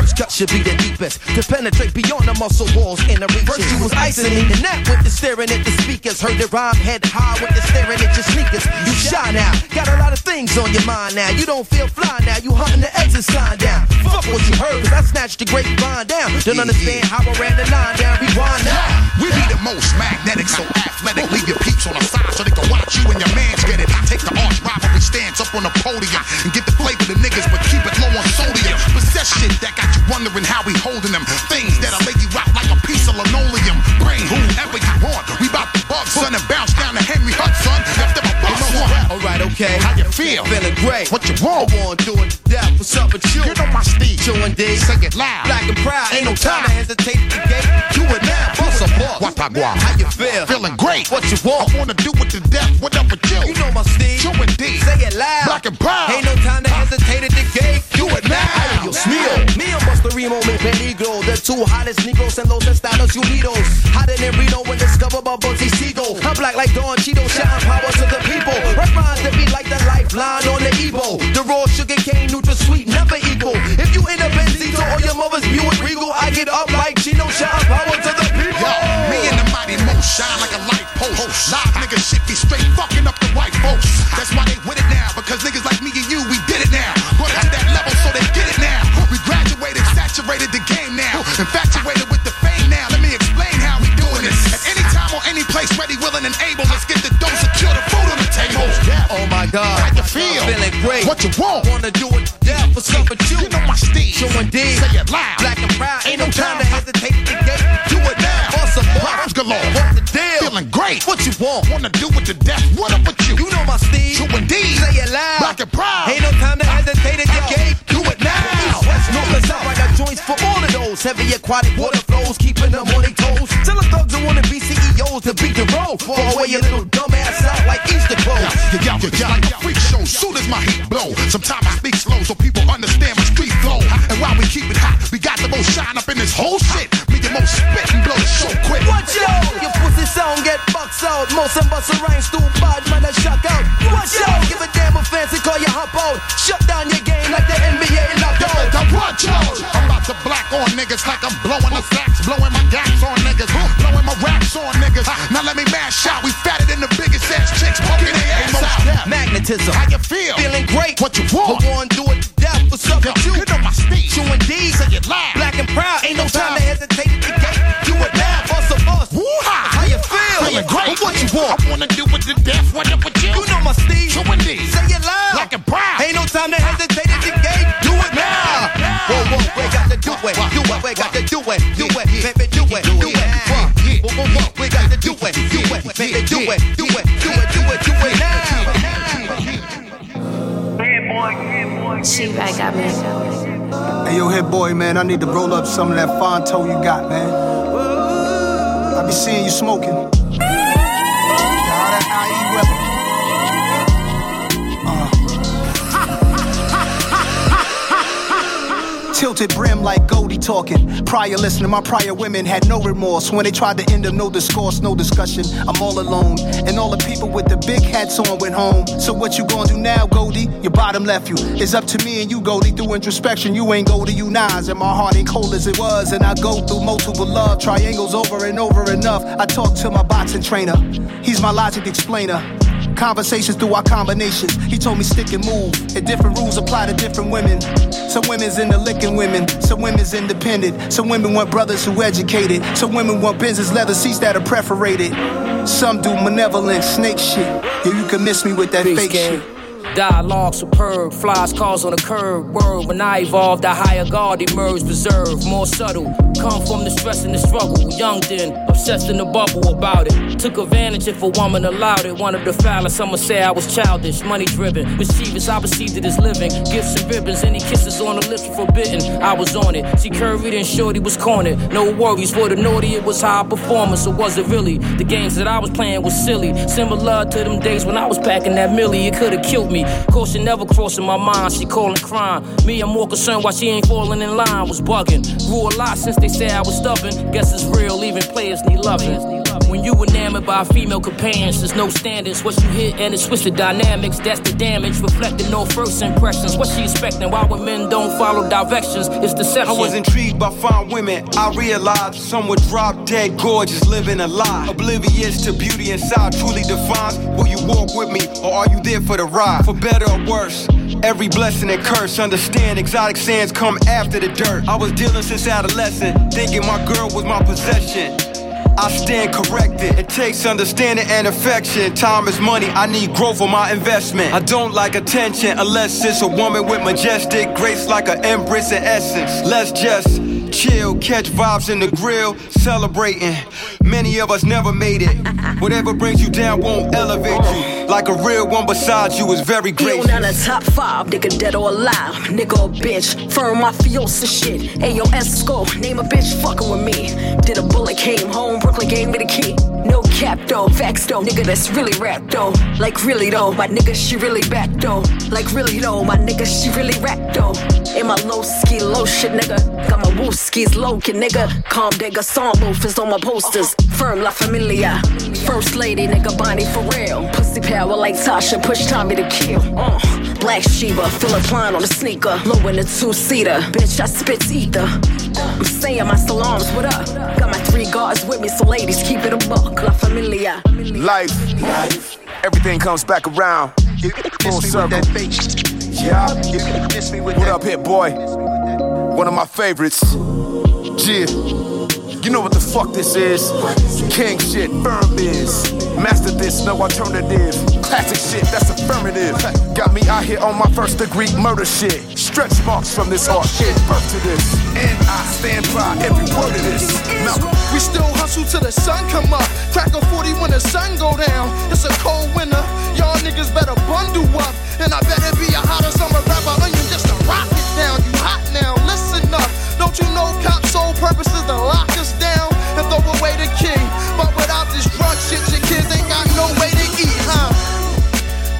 Speaker 3: first cut should be the deepest to penetrate beyond the muscle walls and the reach. First you was icing me, and that with the staring at the speakers. Heard the rhyme head high with the staring at your sneakers. You shy now, got a lot of things on your mind now. You don't feel fly now, you hunting the exit sign down. Fuck what you heard, cause I snatched the grapevine down. Don't understand how I ran the line down, rewind now.
Speaker 23: We be the most magnetic, so athletic. Leave your peeps on the side so they can watch you and your mans get it. I take the arch rivalry stance up on the podium and get the flavor to the niggas, but keep it low on sodium. Possess shit that got you wondering how we holding them. Things that'll lay you out like a piece of linoleum. Bring whoever you want. We bout to bug, son, and bounce down to Henry Hudson. After my boss one.
Speaker 3: Alright, okay.
Speaker 23: How you feel?
Speaker 3: Feeling great.
Speaker 23: What you want?
Speaker 3: I wanna do it to death. What's up with you?
Speaker 23: You know my Steve.
Speaker 3: Chewing D.
Speaker 23: Say it loud.
Speaker 3: Black and proud. Ain't no time to hesitate to gate. Do it now. Bust a boss.
Speaker 23: Watagua.
Speaker 3: How you feel?
Speaker 23: Feeling great.
Speaker 3: What you want?
Speaker 23: I wanna do it to death. What up with you?
Speaker 3: You know my Steve.
Speaker 23: Chewing D.
Speaker 3: Say it loud.
Speaker 23: Black and proud.
Speaker 3: Ain't no time two hottest Negros and Los Estados Unidos. Hotter than Reno when discovered by Bugsy Siegel. I'm black like Don Cheeto, shouting power to the people. Rhymes that be like the lifeline on the Evo. The raw sugar cane, neutral sweet, never equal. If you in a Benzito or your mother's Buick Regal, I get up like Chino, shouting power to the people.
Speaker 23: Yo, me and the mighty mo shine like a light post. Live niggas shit be straight fucking up the white folks. That's why they
Speaker 3: great.
Speaker 23: What you want?
Speaker 3: Wanna do it to death. What's up with you?
Speaker 23: You know my Steve.
Speaker 3: Showing D.
Speaker 23: Say it loud.
Speaker 3: Black and proud. Ain't no time to hesitate at the gate. Do it now. A
Speaker 23: Rhymes galore.
Speaker 3: What the deal?
Speaker 23: Feeling great.
Speaker 3: What you want?
Speaker 23: Wanna do it to death. What up with you?
Speaker 3: You know my Steve.
Speaker 23: Chewing D.
Speaker 3: Say it loud.
Speaker 23: Black and proud.
Speaker 3: Ain't no time to hesitate at the gate.
Speaker 23: Do it now.
Speaker 3: West, north, and south. I got joints for all of those. Heavy aquatic water flows, keeping them on their toes. Tell the thugs who wanna be CEOs to beat the road. Fall away your little dumb ass out like Easter clothes.
Speaker 23: Yeah, yeah, yeah, freak show. Soon as my heat blow, sometimes I speak slow so people understand my street flow. And while we keep it hot, we got the most shine up in this whole shit. Me and most spit and blow the show quick.
Speaker 3: Watch out! Your pussy sound get bucks out. Most of us rain, too bad, man, I shock out. Watch out! Give a damn a fancy call you hop out. Shut down your game like the NBA locked out.
Speaker 23: The watch out! I'm about to black on niggas like I'm blowing the sax, blowing my gaps on niggas, blowing my raps on niggas. Now let me mash out. We fatter
Speaker 3: Magnetism.
Speaker 23: How you feel?
Speaker 3: Feeling great.
Speaker 23: What you want?
Speaker 3: I wanna do it to death. What's up
Speaker 23: Yo,
Speaker 3: with you?
Speaker 23: you know my Steve.
Speaker 3: Chewing D.
Speaker 23: Say it loud.
Speaker 3: Black and proud. Ain't no time to hesitate at the gate. Do it now. Bust a bust.
Speaker 23: Woo-ha!
Speaker 3: How you feel?
Speaker 23: Feeling great.
Speaker 3: What you want?
Speaker 23: I wanna do it to death. What up with you?
Speaker 3: You know my Steve.
Speaker 23: Chewing D.
Speaker 3: Say it loud.
Speaker 23: Black and proud.
Speaker 3: Ain't no time to hesitate at the gate. Do it now. Whoa, whoa, we got to do it. Do it. We got to do it. Do it. Baby, do it. Do it. Whoa, whoa, whoa. We got to do it. Do it. Baby. Do it. Do it.
Speaker 42: Me.
Speaker 1: Hey, yo, hit boy, man, I need to roll up some of that Fonto you got, man. I be seeing you smoking. Tilted brim like Goldie talking. Prior listening, my prior women had no remorse. When they tried to end them, no discourse, no discussion. I'm all alone. And all the people with the big hats on went home. So what you gonna do now, Goldie? Your bottom left you. It's up to me and you, Goldie. Through introspection, you ain't Goldie, you Nas. And my heart ain't cold as it was. And I go through multiple love triangles over and over enough. I talk to my boxing trainer. He's my logic explainer. Conversations through our combinations. He told me stick and move. And different rules apply to different women. Some women's into licking women. Some women's independent. Some women want brothers who educated. Some women want business leather seats that are perforated. Some do malevolent snake shit. Yeah, you can miss me with that fake shit.
Speaker 44: Dialogue superb, flies cars on the curb. Word, when I evolved, a higher guard emerged, reserved, more subtle. Come from the stress and the struggle. Young then, obsessed in the bubble about it. Took advantage if a woman allowed it. One of the foulest, I'ma say I was childish, money driven. Mischievous, I received it as living. Gifts and ribbons, any kisses on the lips were forbidden. I was on it. She curried and shorty was cornered. No worries for the naughty, it was high performance, or was it really? The games that I was playing was silly. Similar to them days when I was packing that millie, it could've killed me. Caution never crossing my mind, she calling crime. Me, I'm more concerned why she ain't falling in line, was bugging. Grew a lot since they said I was stubborn. Guess it's real, even players need loving. When you enamored by female companions, there's no standards. What you hit and it's twisted dynamics, that's the damage. Reflecting no first impressions. What she expecting? Why when men don't follow directions? It's deception.
Speaker 45: I was intrigued by fine women. I realized some would drop dead gorgeous, living a lie. Oblivious to beauty inside truly defines will you walk with me or are you there for the ride? For better or worse. Every blessing and curse, understand exotic sands come after the dirt. I was dealing since adolescent, thinking my girl was my possession. I stand corrected. It takes understanding and affection. Time is money. I need growth for my investment. I don't like attention unless it's a woman with majestic grace like an empress in essence. Let's just chill, catch vibes in the grill, celebrating. Many of us never made it. Whatever brings you down won't elevate you. Like a real one besides you is very
Speaker 46: He
Speaker 45: gracious.
Speaker 46: on the top five, nigga dead or alive, nigga or bitch. Firm mafiosa shit. Ayo Esco, name a bitch fucking with me. Did a bullet, came home, Brooklyn gave me the key. No cap though, facts though, nigga that's really rap though. Like really though, my nigga she really back though. Like really though, my nigga she really rap though. In my low ski, low shit nigga. Got my woo skis low kid nigga. Calm digger, song is on my posters. Firm La Familia. First lady nigga Bonnie for real. Pussy power like Tasha, push Tommy to kill. Uh, Black Sheba, Philipp Plein on the sneaker. Low in the two seater. Bitch, I spit ether. I'm saying my salams, what up? Got my three guards with me, so ladies, keep it a buck. La Familia.
Speaker 11: Life, everything comes back around. Full circle. Yeah. What up, Hit-Boy? One of my favorites. Yeah. You know what the fuck this is? King shit, firm biz. Master this, no alternative. Classic shit, that's affirmative. Got me out here on my first degree murder shit. Stretch marks from this art shit, birth to this. And I stand by every word of this.
Speaker 3: We still hustle till the sun come up. Crack a 40 when the sun go down. It's a cold winter. Y'all niggas better bundle up. And I better be a hotter summer rapper Don't you know cops' sole purpose is to lock us down and throw away the key? But without this drug shit, your kids ain't got no way to eat, huh?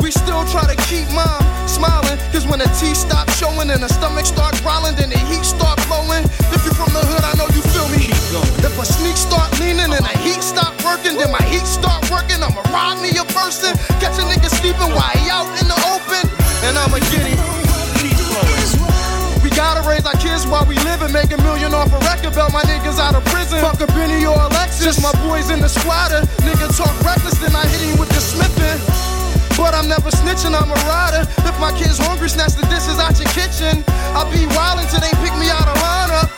Speaker 3: We still try to keep mom smiling. Cause when the teeth stop showing and the stomach start growling, then the heat start blowing. If you from the hood, I know you feel me. If a sneak start leaning and the heat stop working, then my heat start working. I'ma rob me a person, catch a nigga sleeping while he out raise our kids while we live and make a million off a record belt. My niggas out of prison. Fuck a Benny or Alexis. Just my boys in the squatter. Nigga talk reckless, then I hit him with the smithing. But I'm never snitching, I'm a rider. If my kid's hungry, snatch the dishes out your kitchen. I'll be wildin' till they pick me out of lineup.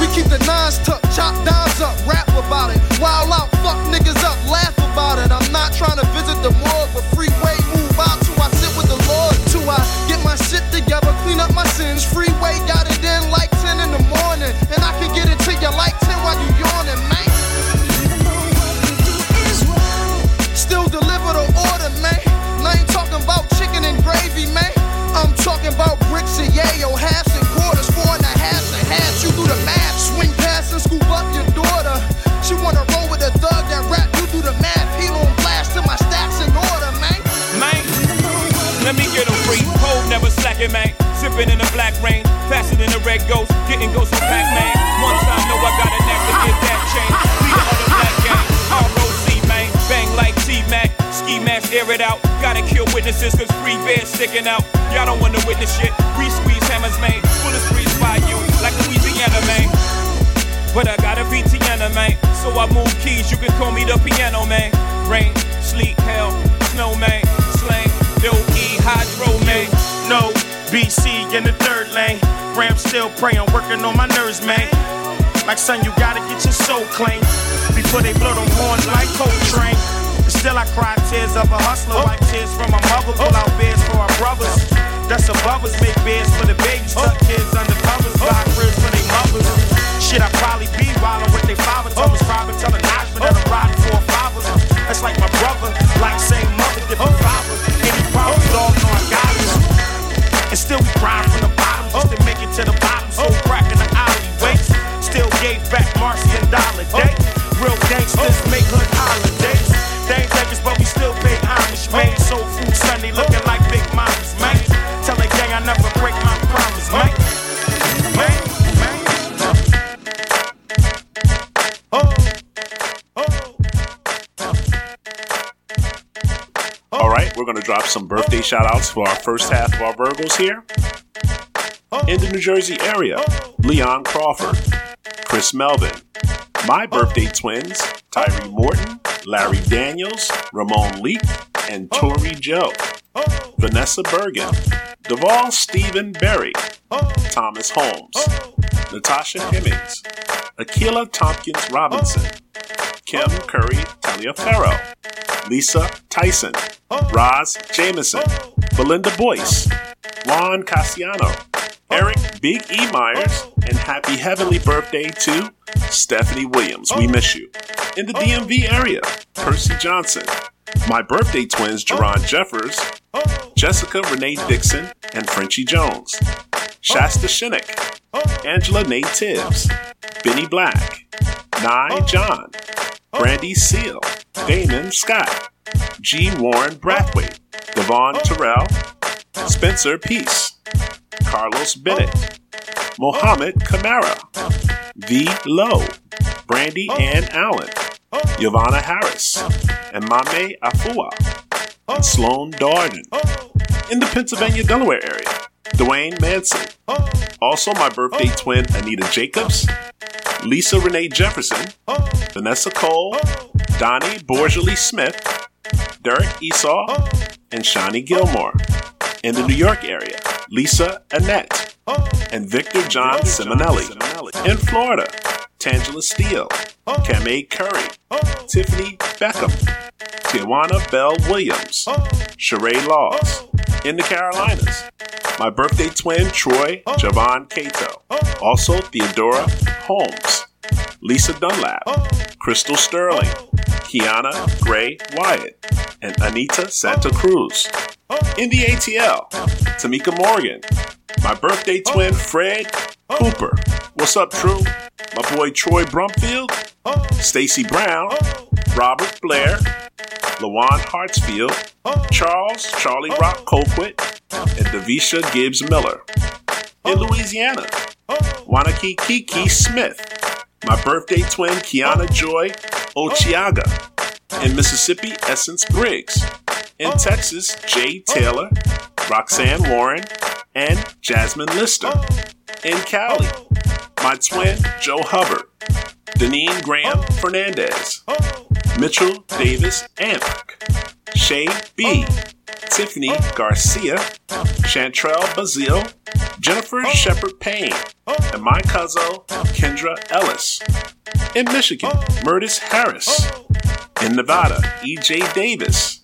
Speaker 3: We keep the nines tucked, chop downs up, rap about it. Wild out, fuck niggas up, laugh about it. I'm not trying to visit the morgue, but freeway
Speaker 47: range. Faster than the red ghost, getting ghosts from Pac-Man. One time, know I got a knack to get that change. Leader of the black gang, ROC, man. Bang like T-Mac, ski mask, air it out. Gotta kill witnesses, cause free bears sticking out. Y'all don't wanna witness shit. We squeeze hammers, man. Bullets freeze by you, like Louisiana, man. But I got a VTN, man. So I move keys, you can call me the piano, man. Rain, sleet, hell, snow, man. Slang, Bill E, hydro, man. No, BC in the third lane. Ram still praying, working on my nerves, man. Like, son, you gotta get your soul clean before they blow them horns like Coltrane. Still, I cry tears of a hustler, oh. wipe tears from my mother, pull out beers for our brothers. That's above us, make beds for the babies, oh. tuck kids under covers, oh. buy cribs for their mothers. Shit, I probably be wildin' with they father. Thomas Robin telling Najman that I'm riding for a father. That's like my brother, like same mother, different still we grind from the bottom just to make it to the bottom. So crack in the alleyways. Still gave back Marcy and Dollar Day. Real gangsters make hood holidays. They ain't niggas, but we still pay homage. Made soul food Sunday looking
Speaker 37: birthday shout outs for our first half of our Virgos here. In the New Jersey area, Leon Crawford, Chris Melvin, my birthday twins, Tyree Morton, Larry Daniels, Ramon Leak, and Tori Joe, Vanessa Bergen, Deval Stephen Berry, Thomas Holmes, Natasha Hemmings, Akila Tompkins Robinson, Kim Curry Taliaferro, Lisa Tyson, Roz Jameson, Belinda Boyce, Juan Casiano, Eric Big E Myers, and happy heavenly birthday to Stephanie Williams. We miss you. In the DMV area, Percy Johnson, my birthday twins, Jerron Jeffers, Jessica Renee Dixon, and Frenchie Jones, Shasta Shinnick, Angela Nate Tibbs, Benny Black, Nye John, Brandy Seal, Damon Scott, G. Warren Brathwaite, Devon Terrell, Spencer Peace, Carlos Bennett, Mohammed Kamara, V. Lowe, Brandy Ann Allen, Yvonne Harris, and Mame Afua, and Sloan Darden. In the Pennsylvania Delaware area, Dwayne Manson. Also, my birthday twin Anita Jacobs, Lisa Renee Jefferson, Vanessa Cole, Donnie Borgely Smith, Derek Esau, and Shawnee Gilmore. In the New York area, Lisa Annette and Victor John Simonelli. In Florida, Tangela Steele, Kamei Curry, Tiffany Beckham, Tijuana Bell Williams, Sheree Laws. In the Carolinas, my birthday twin Troy Javon Cato. Also Theodora Holmes, Lisa Dunlap, Crystal Sterling, Kiana Gray Wyatt, and Anita Santa Cruz. In the ATL, Tamika Morgan, my birthday twin Fred Cooper. What's up, True? My boy Troy Brumfield, Stacy Brown, Robert Blair, Lawan Hartsfield, Charles Charlie Rock Colquitt, and Davisha Gibbs Miller. In Louisiana, Wanaki Kiki Smith, my birthday twin Kiana Joy Ochiaga. In Mississippi, Essence Briggs. In Texas, Jay Taylor, Roxanne Warren, and Jasmine Lister. In Cali, my twin Joe Hubbard, Deneen Graham Fernandez, Mitchell Davis Amp, Shay B, Tiffany Garcia, Chantrell Bazile, Jennifer oh. Shepard Payne, oh. and my cousin Kendra Ellis. In Michigan, oh. Murtis Harris. In Nevada, EJ Davis.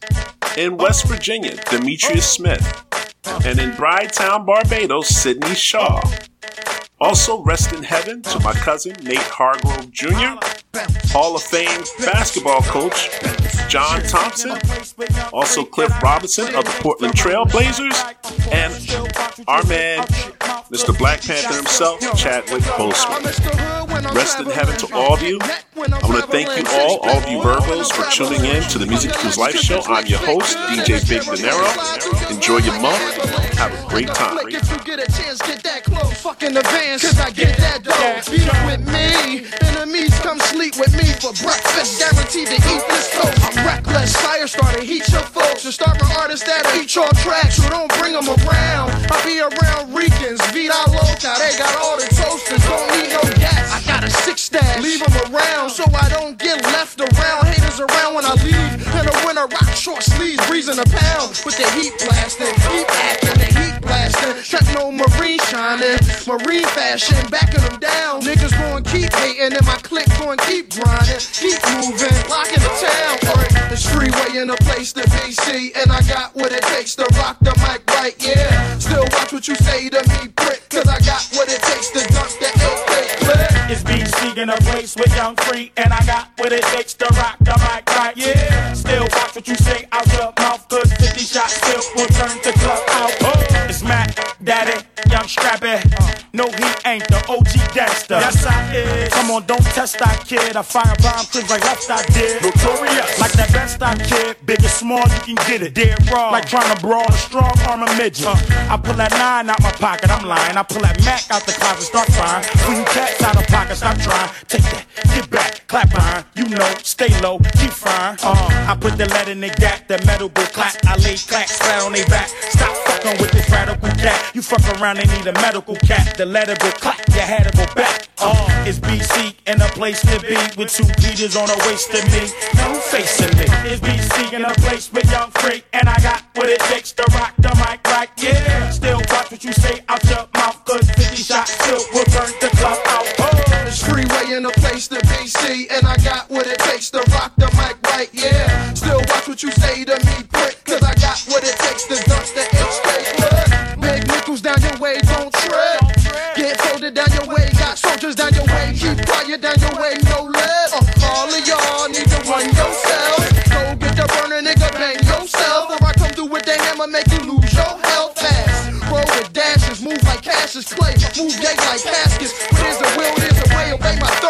Speaker 37: In West Virginia, Demetrius Smith. And in Bridgetown, Barbados, Sydney Shaw. Also, rest in heaven to my cousin Nate Hargrove Jr., Hall of Fame basketball coach John Thompson, also Cliff Robinson of the Portland Trail Blazers, and our man, Mr. Black Panther himself, Chadwick Boseman. Rest in heaven to all of you. I want to thank you all, all of you Virgos, for tuning in to the Music Equals Life Show. I'm your host, DJ Big Dinero. Enjoy your month. Have a great time.
Speaker 48: If you get a chance, get that close. Fucking advance, cause I get that dough. Beat with me. Enemies come sleep with me for breakfast. Guaranteed to eat this toast. I'm reckless. Fire starter, heat your folks. And start my artists that'll eat your tracks. So don't bring them around. I'll be around Ricans. Vida Loca. They got all the toasters. Don't need no gas. I got a six stash. Leave them around so I don't get left around. Haters around when I leave. and the winter, rock short sleeves. Breezing a pound. With the heat blasting. Heat acting. The heat blasting. Techno marine shining. Marine fashion. Backing them down. Niggas going keep hating. And my clique going keep grinding. Keep moving. Locking the town. It's freeway in a place to be see. And I got what it takes to rock the mic right. Yeah. Still watch what you say to me, prick. Cause I got what it takes to dunk the clip.
Speaker 47: It's BC in a place with Young Free, and I got what it takes to rock the mic right. Yeah, still watch what you say out your mouth, cause 50 shots still will turn the club out. Oh, it's Mac, Daddy, Young Strappy. No, he ain't the OG gangster. Yes, I is. Come on, don't test that kid. I fire bomb clips like left I did. Notorious. Like that best I kid. Big or small, you can get it. Dead raw. Like trying to brawl a strong arm of midget. I pull that nine out my pocket, I'm lying. I pull that Mac out the closet, start crying. You cats out of pocket, stop trying. Take that, get back, clap iron. You know, stay low, keep fine. Uh, I put the lead in the gap, that metal will clap. I lay clacks flat on they back. Stop fucking with this radical cat. You fuck around, they need a medical cat. The letter will clap, your head will go back. Uh, it's BC in a place to be with two Peters on a waist of me. Who facing me? It's BC in a place with young freak, and I got what it takes to rock the mic right. Yeah, still watch what you say out your mouth, cause 50 shots still will turn the club out. Oh.
Speaker 48: Freeway in a place to be see. And I got what it takes to rock the mic right. Yeah. Still watch what you say to me, prick. Cause I got what it takes to dunk the HK clip. Big nickels down your way, don't trip. Get folded down your way, got soldiers down your way. Keep quiet down your way, no. Uh, all of y'all need to run yourself. Go get the burner, nigga, bang yourself. Or I come through with the hammer, make you lose your health fast. Roll with dashes, move like Cassius Clay. Move gay like caskets. There's a will.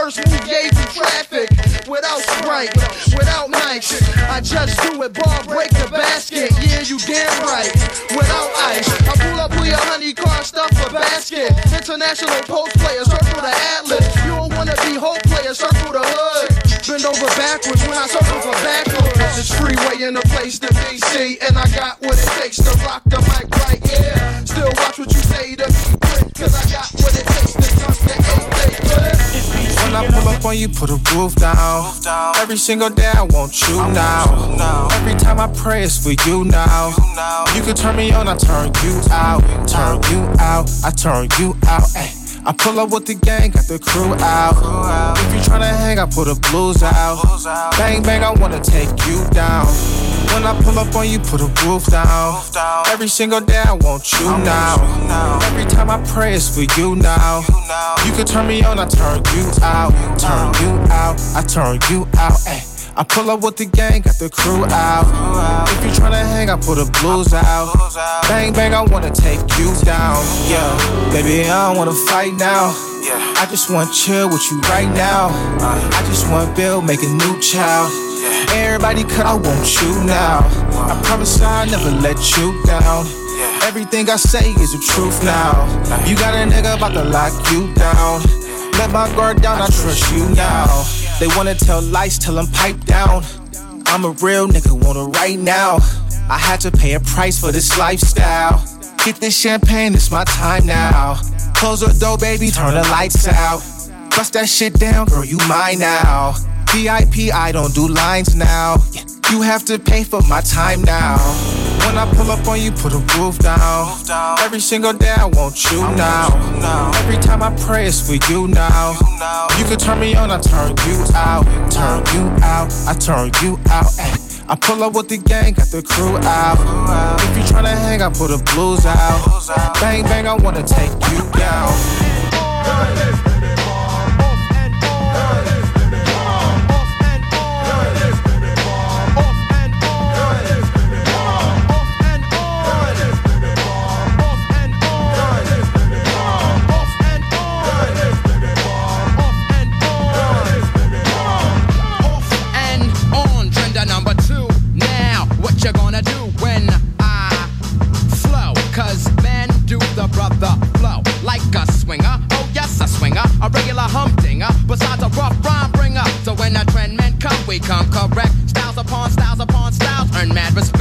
Speaker 48: Thirst, move traffic. Without Sprite, without mics. I just do it, ball break the basket. Yeah, you damn right. Without ice, I pull up with your honey car stuff a basket. International post player, circle the atlas. You don't wanna be hope player, circle the hood. Bend over backwards when I circle for backwards. It's freeway in a place to be see. And I got what it takes to rock the mic right, yeah. Still watch what you say to me. Cause I got what it takes to dunk the AK
Speaker 49: When I pull up on you, put a roof down. Every single day I want you now. Every time I pray it's for you now. You can turn me on, I turn you out. Turn you out, I turn you out. Ay. I pull up with the gang, got the crew out. If you tryna hang, I pull the blues out. Bang bang, I wanna take you down. When I pull up on you, put a roof down. Every single day I want you now. Every time I pray it's for you now. You can turn me on, I turn you out. Turn you out, I turn you out. Ay. I pull up with the gang, got the crew out. If you tryna hang, I put the blues out. Bang bang, I wanna take you down. Yeah, baby, I don't wanna fight now. I just want to chill with you right now. I just want to build, make a new child. Everybody cut, I want you now. I promise I'll never let you down. Everything I say is the truth now. You got a nigga about to lock you down. Let my guard down, I trust you now. They wanna tell lies, tell them pipe down. I'm a real nigga, want it right now. I had to pay a price for this lifestyle. Get this champagne, it's my time now. Close the door, baby, turn the lights out. Bust that shit down, girl, you mine now. VIP, I don't do lines now. You have to pay for my time now. When I pull up on you, put a roof down. Every single day I want you now. Every time I pray it's for you now. You can turn me on, I turn you out. Turn you out, I turn you out. I pull up with the gang, got the crew out. If you tryna hang, I put the blues out. Bang bang, I wanna take you down.
Speaker 50: you gonna do when I flow? Cause men do the brother flow like a swinger. Oh, yes, a swinger, a regular humdinger, besides a rough rhyme bringer. So when the trend men come, we come correct. Styles upon styles upon styles earn mad respect.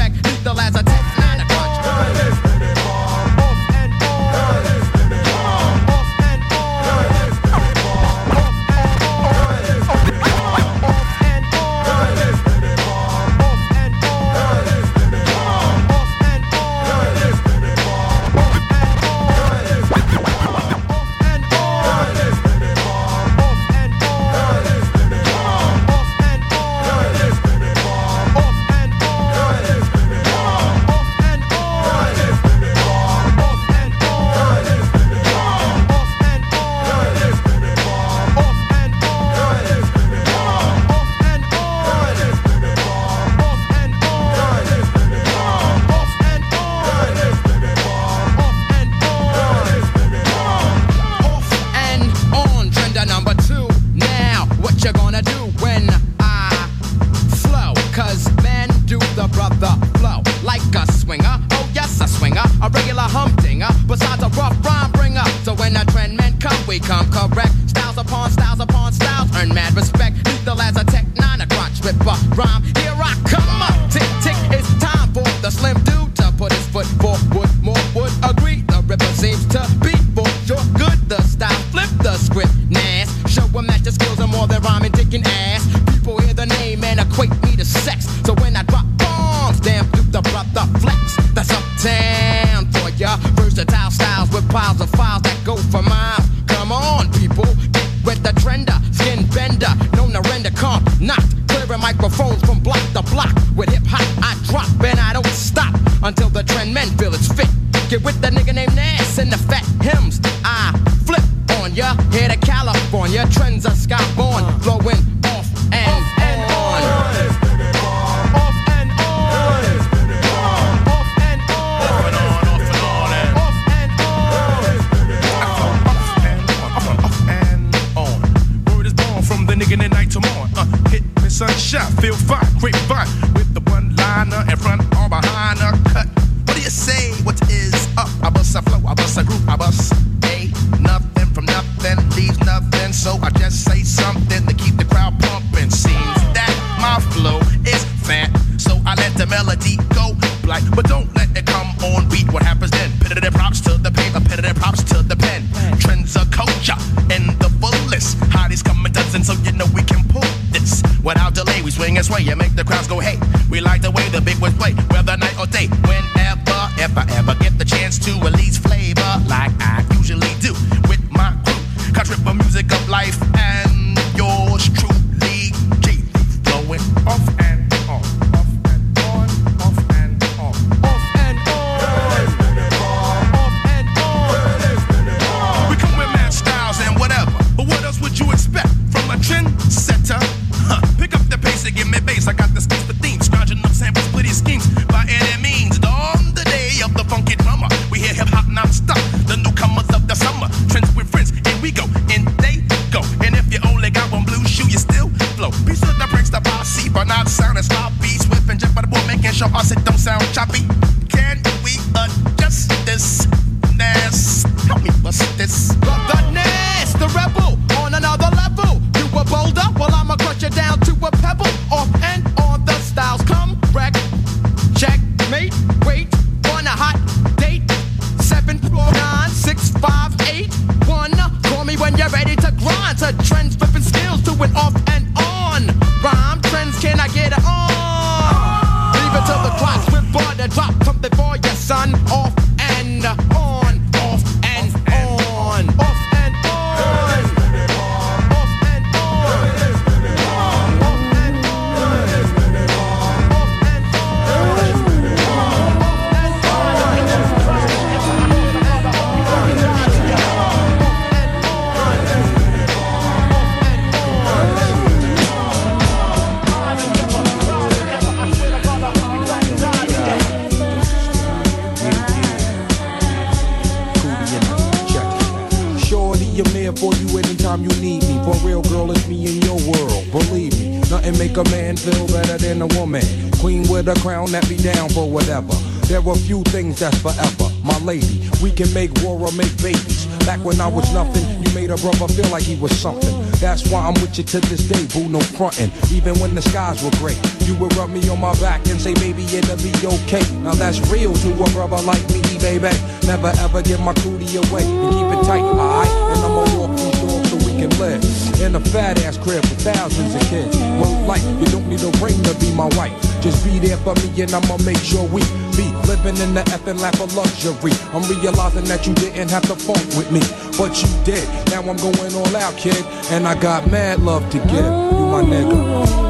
Speaker 50: That's
Speaker 16: forever. My lady, we can make war or make babies. Back when I was nothing, you made a brother feel like he was something. That's why I'm with you to this day, boo, no frontin'. Even when the skies were gray, you would rub me on my back and say, baby, it'll be okay. Now that's real to a brother like me, baby. Never ever give my cootie away and keep it tight, alright? And I'ma walk these doors so we can live in a fat ass crib with thousands of kids. Well, like, you don't need a ring to be my wife. Just be there for me and I'ma make sure we living in the effing lap of luxury. I'm realizing that you didn't have to funk with me, but you did. Now I'm going all out, kid, and I got mad love to give. You my nigga.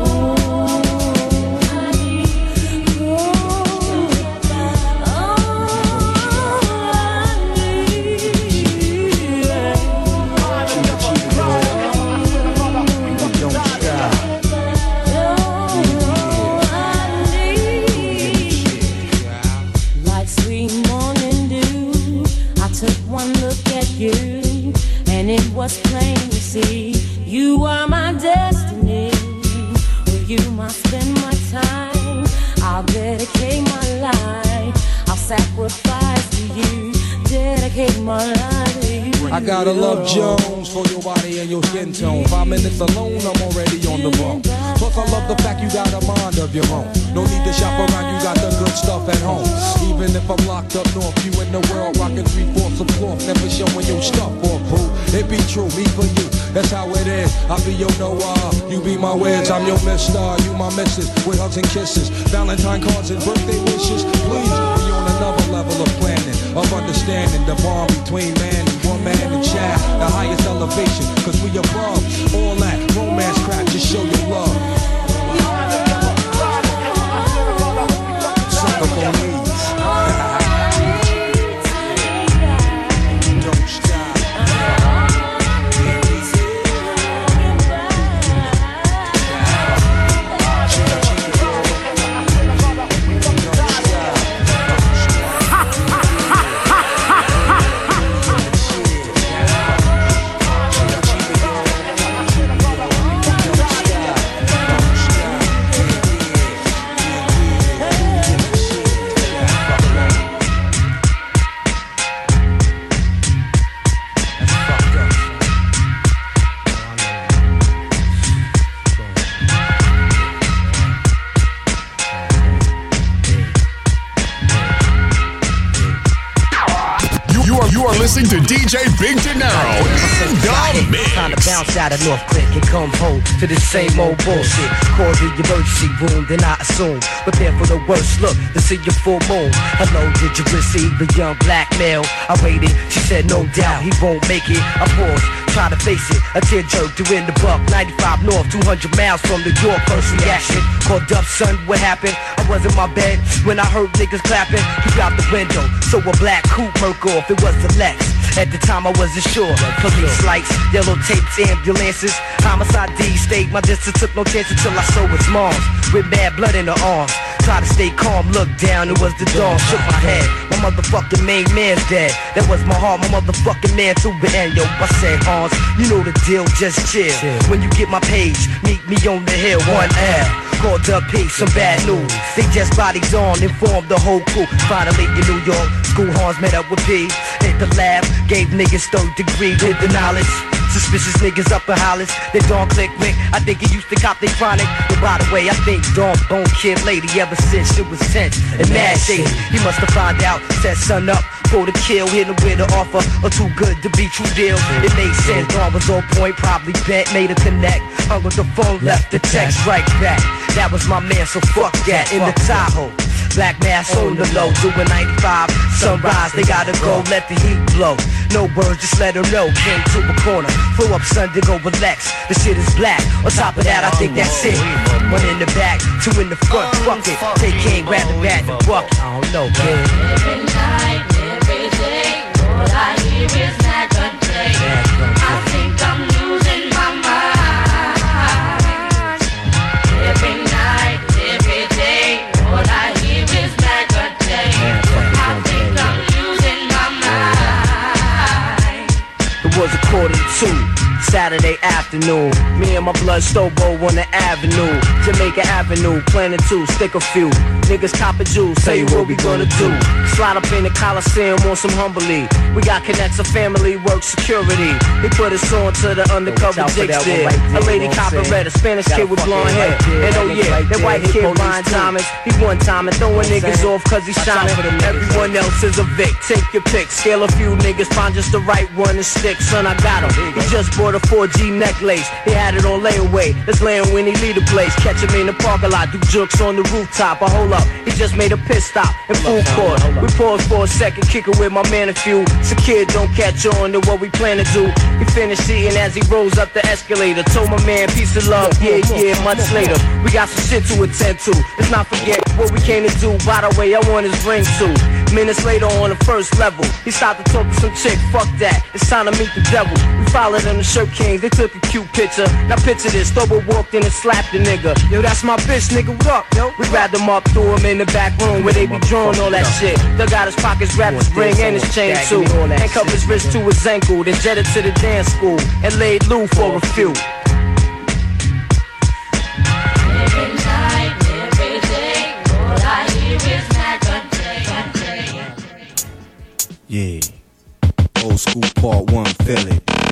Speaker 36: See you are my destiny. With you, I spend my time. I'll dedicate my life. I'll sacrifice to you. Dedicate my life to you.
Speaker 16: I gotta love Jones for your body and your skin tone. Five minutes alone, I'm already on the road. Plus, I love the fact you got a mind of your own. No need to shop around, you got the good stuff at home. Even if I'm locked up north, you in the world rocking three fourths of cloth, never showing your stuff off, boo. It be true, me for you, that's how it is. I be your Noah, you be my Wiz, I'm your Mister, you my Missus, with hugs and kisses, Valentine cards and birthday wishes. Please, we on another level of planning, of understanding the bond between man and woman and child, the highest elevation, cause we above all that romance crap, just show your love. Suck
Speaker 15: listening to DJ Big Dinero in the mix.
Speaker 22: Time to bounce out of North Click and come home to the same old bullshit. Call the emergency room, then I assume. Prepare for the worst look to see your full moon. Hello, did you receive a young black male? I waited, she said no doubt he won't make it. I paused, try to face it. A tear jerk to in the buck, 95 north, 200 miles from New York. First reaction, called up, son, what happened? I was in my bed when I heard niggas clapping. Peep out the window, so a black coupe broke off. It was the Lex. At the time I wasn't sure. Police lights, yellow tapes, ambulances. Homicide D stayed my distance, took no chance until I saw his moms. With bad blood in her arms. Try to stay calm, look down, it was the dawn. Shook my head, my motherfucking main man's dead. That was my heart, my motherfucking man too. But and yo, I said, Hans, you know the deal, just chill. When you get my page, meet me on the hill, one L. Called up P, some bad news. They just bodies on, informed the whole crew. Finally in New York, school horns met up with P. Hit the lab, gave niggas third degree, did the knowledge. Suspicious niggas up in Hollis. They don't click Rick. I think he used to cop they chronic. But by the way, I think Dawn Bone Kid Lady ever since it was tense and mad shady. He must have found out, set son up for the kill. Hit him with an offer or too good to be true deal. It made sense. Dawn was on point, probably bent, made a connect. Hung up the phone, left the text right back. That was my man, so fuck that. In the Tahoe. Black mask on the low, doing 95. Sunrise, they gotta go, let the heat blow. No words, just let her know. Came to a corner, flew up Sunday, go relax. The shit is black. On top of that, I think that's it. One in the back, two in the front. Fuck it. Take king, grab the bat, the buck. I don't know.
Speaker 51: I hear is Mac a day. I think I'm losing my mind. Every night, every day, all I hear is Mac. I think I'm losing my mind.
Speaker 22: The was a quarter to. Saturday afternoon, me and my blood Stobo on the avenue, Jamaica Avenue, planning to stick a few niggas cop a juice. Tell you what we gonna do. Slide up in the Coliseum on some humbly. We got connects, a family, work security. They put us on to the undercover dicks. A lady cop a red, a Spanish kid with blonde hair. And oh yeah, that white kid buying diamonds. He one time and throwing niggas off cause he's shining. Everyone else is a Vic. Take your pick, scale a few niggas, find just the right one and stick. Son, I got him. He just bought a 4G necklace. He had it on layaway. Let's land when he leave the place. Catch him in the parking lot, do jokes on the rooftop. I hold up, he just made a pit stop in full court. We pause for a second, kick it with my man a few. So kid don't catch on to what we plan to do. He finished eating as he rose up the escalator. Told my man, peace and love, yeah, yeah, months later. We got some shit to attend to. Let's not forget what we came to do. By the way, I want his ring too. Minutes later on the first level, he started to talk to some chick. Fuck that, it's time to meet the devil. We followed them to Shirt Kings, they took a cute picture. Now picture this, Stobo walked in and slapped the nigga. Yo, that's my bitch, nigga, what up, yo? We grabbed him up, threw him in the back room where they be drawing all that shit. Dug out his pockets, wrapped his ring and his chain too. Handcuffed his wrist to his ankle, then jetted to the dance school and laid Lou for a few.
Speaker 52: Yeah. Old school part one, feel it.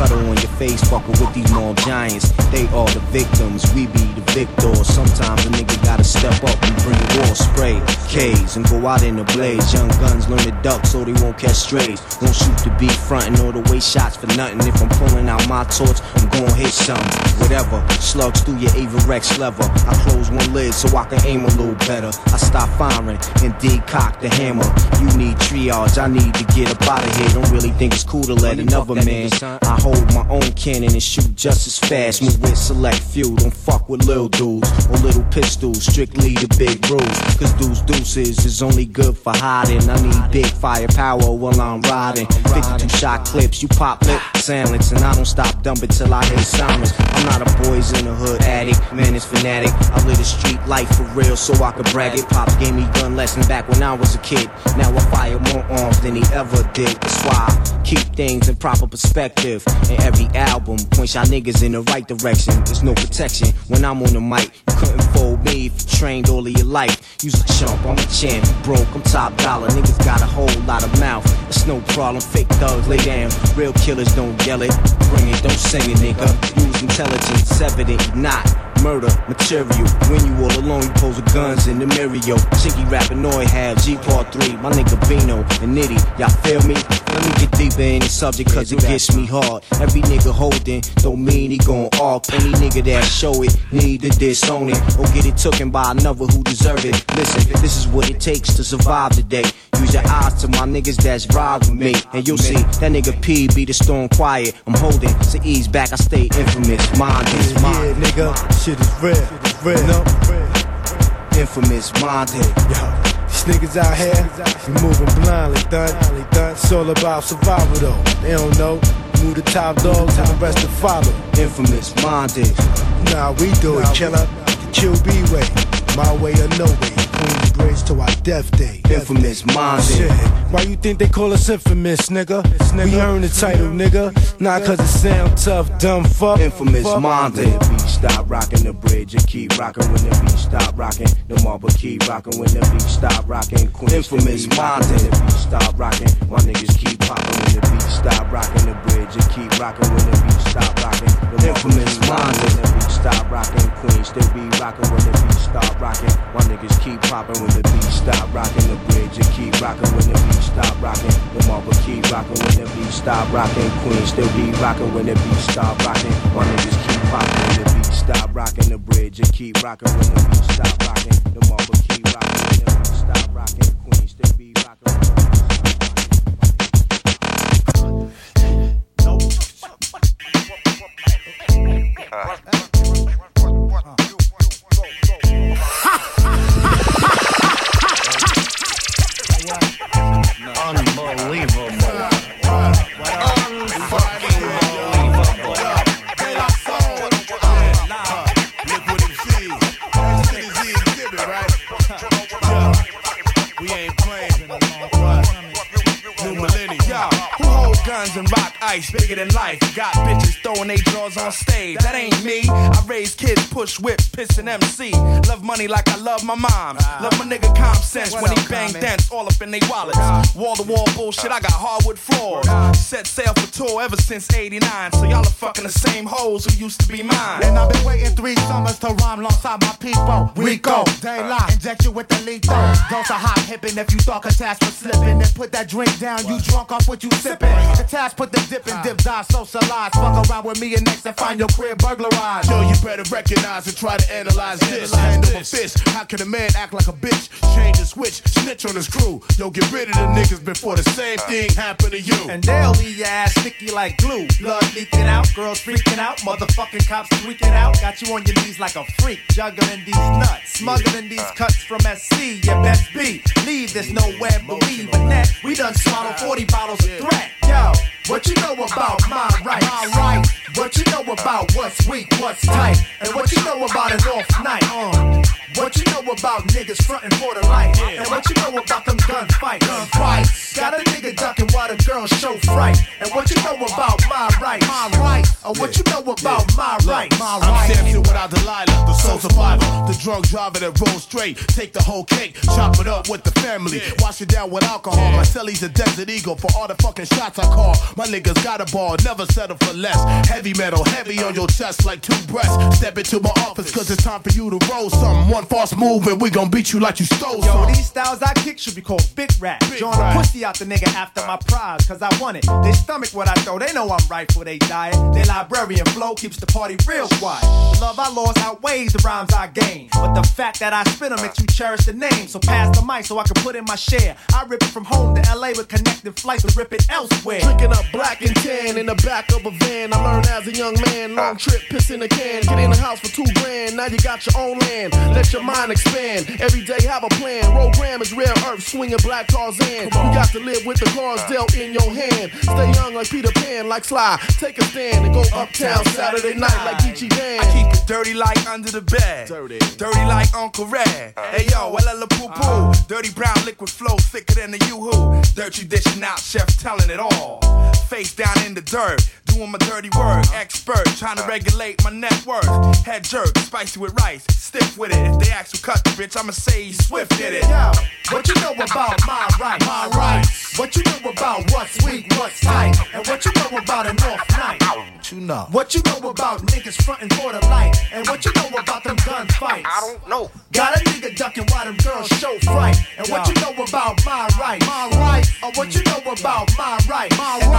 Speaker 52: Cuddle face, fucking with these mob giants. They are the victims, we be the victors. Sometimes a nigga gotta step up and bring war spray. K's and go out in the blaze. Young guns learn to duck so they won't catch strays. Won't shoot the beat frontin' or the way shots for nothing. If I'm pulling out my torch, I'm gon' hit something. Whatever, slugs through your Avirex lever. I close one lid so I can aim a little better. I stop firing and decock the hammer. You need triage, I need to get up out of here. Don't really think it's cool to let another man. I hold my own cannon and shoot just as fast. Move with select few, don't fuck with little dudes or little pistols. Strictly the big rules. Cause dudes deuces is only good for hiding. I need big firepower while I'm riding. 52 shot clips, you pop lip silence, and I don't stop dumping till I hear silence. I'm not a boys in the hood addict, man, it's fanatic. I live the street life for real, so I could brag it. Pops gave me gun lessons back when I was a kid. Now I fire more arms than he ever did. That's why I keep things in proper perspective. And every album points y'all niggas in the right direction. There's no protection when I'm on the mic. You couldn't fold me if you trained all of your life. You's a chump, I'm a champ. Broke, I'm top dollar. Niggas got a whole lot of mouth. It's no problem. Fake thugs lay down. Real killers don't yell it. Bring it, don't sing it, nigga. Use intelligence, evident not. Murder, material. When you all alone, you pose with guns in the. Yo, Chinky Rapinoid have G Part 3. My nigga Vino and Nitty. Y'all feel me? Let me get deeper in the subject cause it gets me hard. Every nigga holding don't mean he gon' off. Any nigga that show it need to disown it or get it taken by another who deserve it. Listen, this is what it takes to survive today. Use your eyes to my niggas that's ride with me, and you'll see that nigga P be the storm quiet. I'm holding to ease back. I stay infamous. Mind is mine.
Speaker 7: Yeah, nigga, shit is real. Real.
Speaker 52: No. Infamous minded.
Speaker 7: Yo. These niggas out here, we moving blindly, done. It's all about survival though. They don't know. Move the top dogs and the rest to follow.
Speaker 52: Infamous minded.
Speaker 7: Nah, we do it, killer. The Chill B way. My way or no way. Queensbridge to our death day.
Speaker 52: Infamous minded.
Speaker 7: Why you think they call us infamous, nigga? We earned the title, nigga. Not cause it sound tough, dumb fuck.
Speaker 52: Infamous minded. Stop rocking the bridge and keep rocking when the beat stop rocking. The marble keep rocking when the beat stop rocking. Queens Infamous minded. The beat stop rocking. My niggas keep popping when the beat stop rocking the bridge and keep rocking when the beat stop rocking. The infamous minded. The beat stop rocking. Queens still be rocking when the beat stop rocking. My niggas keep popping when the beat stop rocking the bridge and keep rocking when the beat stop rocking. The marble keep rocking when the beat stop rocking. Queens still be rocking when the beat stop rocking. My niggas keep popping when the beat stop rocking the bridge and keep rocking when the beat stop rocking. The marble keep
Speaker 13: life. Got bitches throwing their drawers on stage. That ain't me. I raise kids, push whip, piss and MC. Love money like I love my mom. Ah. Love my nigga calm sense when he bang dents all up in they wallets. Ah. Wall to wall bullshit, I got hardwood floors. Ah. Set sail for tour ever since 89. So y'all are fucking the same hoes who used to be mine.
Speaker 1: And I've been waiting three summers to rhyme alongside my people. Rico, daylight, inject you with the lethal. Dose of hot hippin' if you thought Katash was slipping. Then put that drink down, you drunk off what you sippin'. Katash put the dip and dip, die socialize. Fuck around with me and next and find your crib burglarized.
Speaker 11: Yo, you better recognize and try to analyze this. Hand over fist. How can a man act like a bitch? Change the switch, snitch on his crew. Yo, get rid of the niggas before the same thing happen to you.
Speaker 1: And they'll leave your ass sticky like glue. Blood leaking out, girls freaking out, motherfucking cops tweaking out. Got you on your knees like a freak, juggling these nuts, smuggling these cuts from SC. You best be. Leave this nowhere believing that we done swallowed 40 bottles of threat. Yo, what you know about my rights? My right. What you know about what's weak, what's tight, and what you know about an off night? Uh, what you know about niggas frontin' for the light, and what you know about them gunfights? Gunfights. Got a nigga ducking while the girls show fright, and what you know about my rights? My rights. Or what you know about my rights? My
Speaker 11: I'm Samson without Delilah, the soul survivor, the drunk driver that rolls straight. Take the whole cake, chop it up with the family, wash it down with alcohol. My celly's a desert eagle for all the fucking shots I call. My niggas got a ball, never settle for less. Heavy metal, heavy on your chest like two breasts. Step into my office, cause it's time for you to roll something. One false move and we gon' beat you like you stole
Speaker 1: Yo, these styles I kick should be called big rap. Drawing a pussy out the nigga after my prize, cause I want it. They stomach what I throw, they know I'm right for they diet. They librarian flow keeps the party real quiet. The love I lost outweighs the rhymes I gain. But the fact that I spit spit 'em makes you cherish the name. So pass the mic so I can put in my share. I rip it from home to LA with connecting flights and rip it elsewhere.
Speaker 11: Drinking up black and tan in the back of a van. I learned as a young man, long trip, piss in a can. Get in the house for two grand. Now you got your own land. Let your mind expand. Every day have a plan. Program is rare earth, swinging black Tarzan. You got to live with the cards dealt in your hand. Stay young like Peter Pan, like Sly. Take a stand and go uptown Saturday night like Geechie Dan.
Speaker 13: I keep it dirty like under the bed. Dirty. Dirty like Uncle Red. Hey yo, well, poo poo. Dirty brown liquid flow thicker than the yoo-hoo. Dirty dishing out, chef telling it all. Face down in the dirt, doing my dirty work. Expert, trying to regulate my net worth. Head jerk, spicy with rice, stiff with it. If they ask who cut the bitch, I'ma say E-Swift did it.
Speaker 1: Yo, what you know about my right, My rights. What you know about what's weak, what's tight, and what you know about an off night?
Speaker 11: What you know?
Speaker 1: What you know about niggas frontin' for the light, and what you know about them gunfights? I don't know. Got a nigga ducking while them girls show fright, and what you know about my right, My rights. Or what you know about my right, My and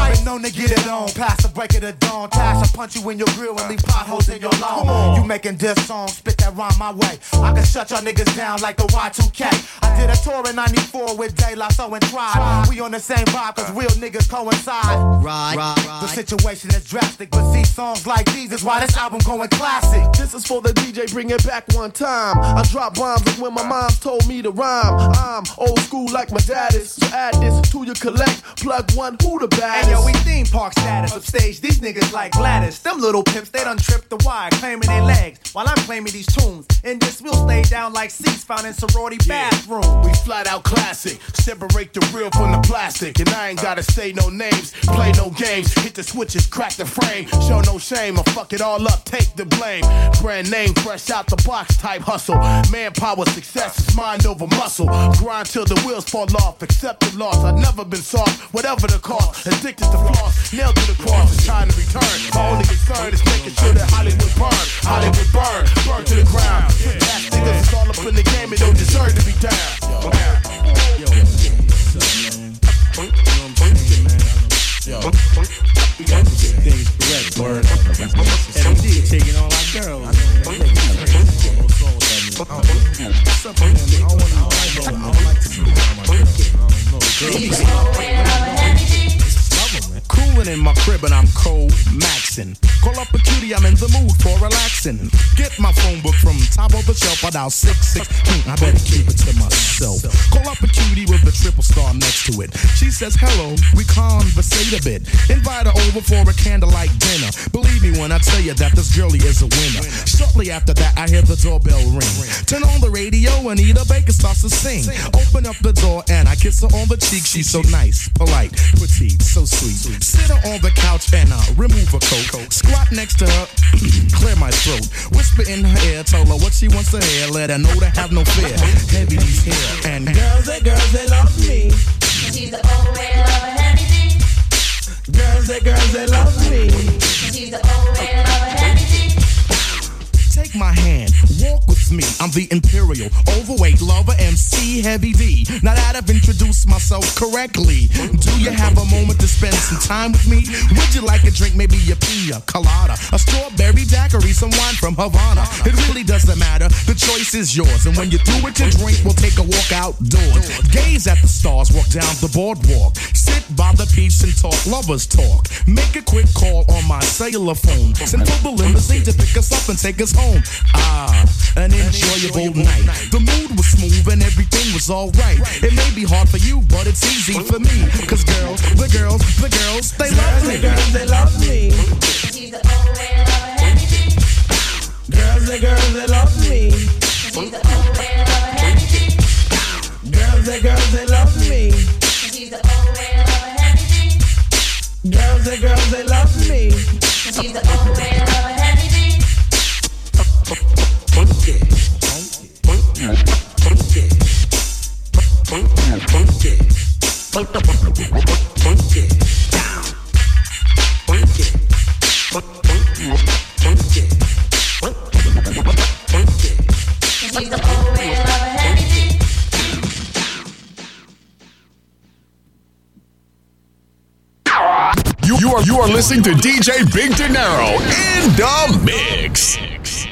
Speaker 1: get on, past the break of the dawn, tash, I punch you in your grill and leave potholes in your lawn. You making diss songs, spit that rhyme my way. I can shut y'all niggas down like the Y2K. I did a tour in 94 with De La Soul and Tribe. We on the same vibe cause real niggas coincide.
Speaker 29: Right, right,
Speaker 1: The situation is drastic, but see songs like these is why this album going classic.
Speaker 11: This is for the DJ, bring it back one time. I drop bombs like when my mom told me to rhyme. I'm old school like my dad is. So add this to your collect. Plug one, who the baddest?
Speaker 1: Hey yo, we theme park status upstage. These niggas like Gladys. Them little pimps, they done tripped the wire, claiming their legs. While I'm claiming these tunes. In this, we'll stay down like seats found in sorority bathroom.
Speaker 11: We flat out classic. Separate the real from the plastic. And I ain't gotta say no names, play no games. Hit the switches, crack the frame. Show no shame, or fuck it all up, take the blame. Brand name, fresh out the box type hustle. Manpower, success is mind over muscle. Grind till the wheels fall off, accept the loss. I've never been soft, whatever the cost. Addicted to floss, nailed to the cross. It's time to return. My only concern is making sure that Hollywood burn. Hollywood burn, burn to the ground. Ass niggas is all up in the game, they don't deserve to be down.
Speaker 3: Things correct, word. MD taking all our girls. What's up? I don't wanna- I don't like to. Cooling in my crib and I'm cold maxing. Call up a cutie I'm in the mood for relaxing. Get my phone book from top of the shelf, I dial six six. Hmm, I better keep it to myself. Call up a cutie with a triple star next to it. She says hello, we conversate a bit. Invite her over for a candlelight dinner. Believe me when I tell you that this girlie is a winner. Shortly after that, I hear the doorbell ring. Turn on the radio, and Anita Baker starts to sing. Open up the door and I kiss her on the cheek. She's so nice, polite, petite, so sweet. Sit her on the couch and I remove her coat. Squat next to her, clear my throat. Whisper in her ear, tell her what she wants to hear. Let her know to have no fear. Heavy these hair and girls, they girls, they love me.
Speaker 26: She's the old way to love a heavy
Speaker 3: Girls, they girls, they love me.
Speaker 26: She's the old way to
Speaker 3: Take my hand, walk with me. I'm the imperial, overweight lover, MC Heavy D. Now that I've introduced myself correctly, do you have a moment to spend some time with me? Would you like a drink, maybe a pina colada, a strawberry daiquiri, some wine from Havana? It really doesn't matter, the choice is yours. And when you're through with your drink, we'll take a walk outdoors. Gaze at the stars, walk down the boardwalk, sit by the beach and talk lovers talk. Make a quick call on my cellular phone. Send for the limousine to pick us up and take us home. Ah, an enjoyable night. The mood was smooth and everything was alright. It may be hard for you, but it's easy for me. Cause girls, the girls, the girls, they love me. Girls, they love me. Girls, the girls, they love me. Girls, the girls, they love me. Girls, the girls, they love me.
Speaker 26: She's the old way
Speaker 15: You, are you are listening to DJ Big Dinero in the mix.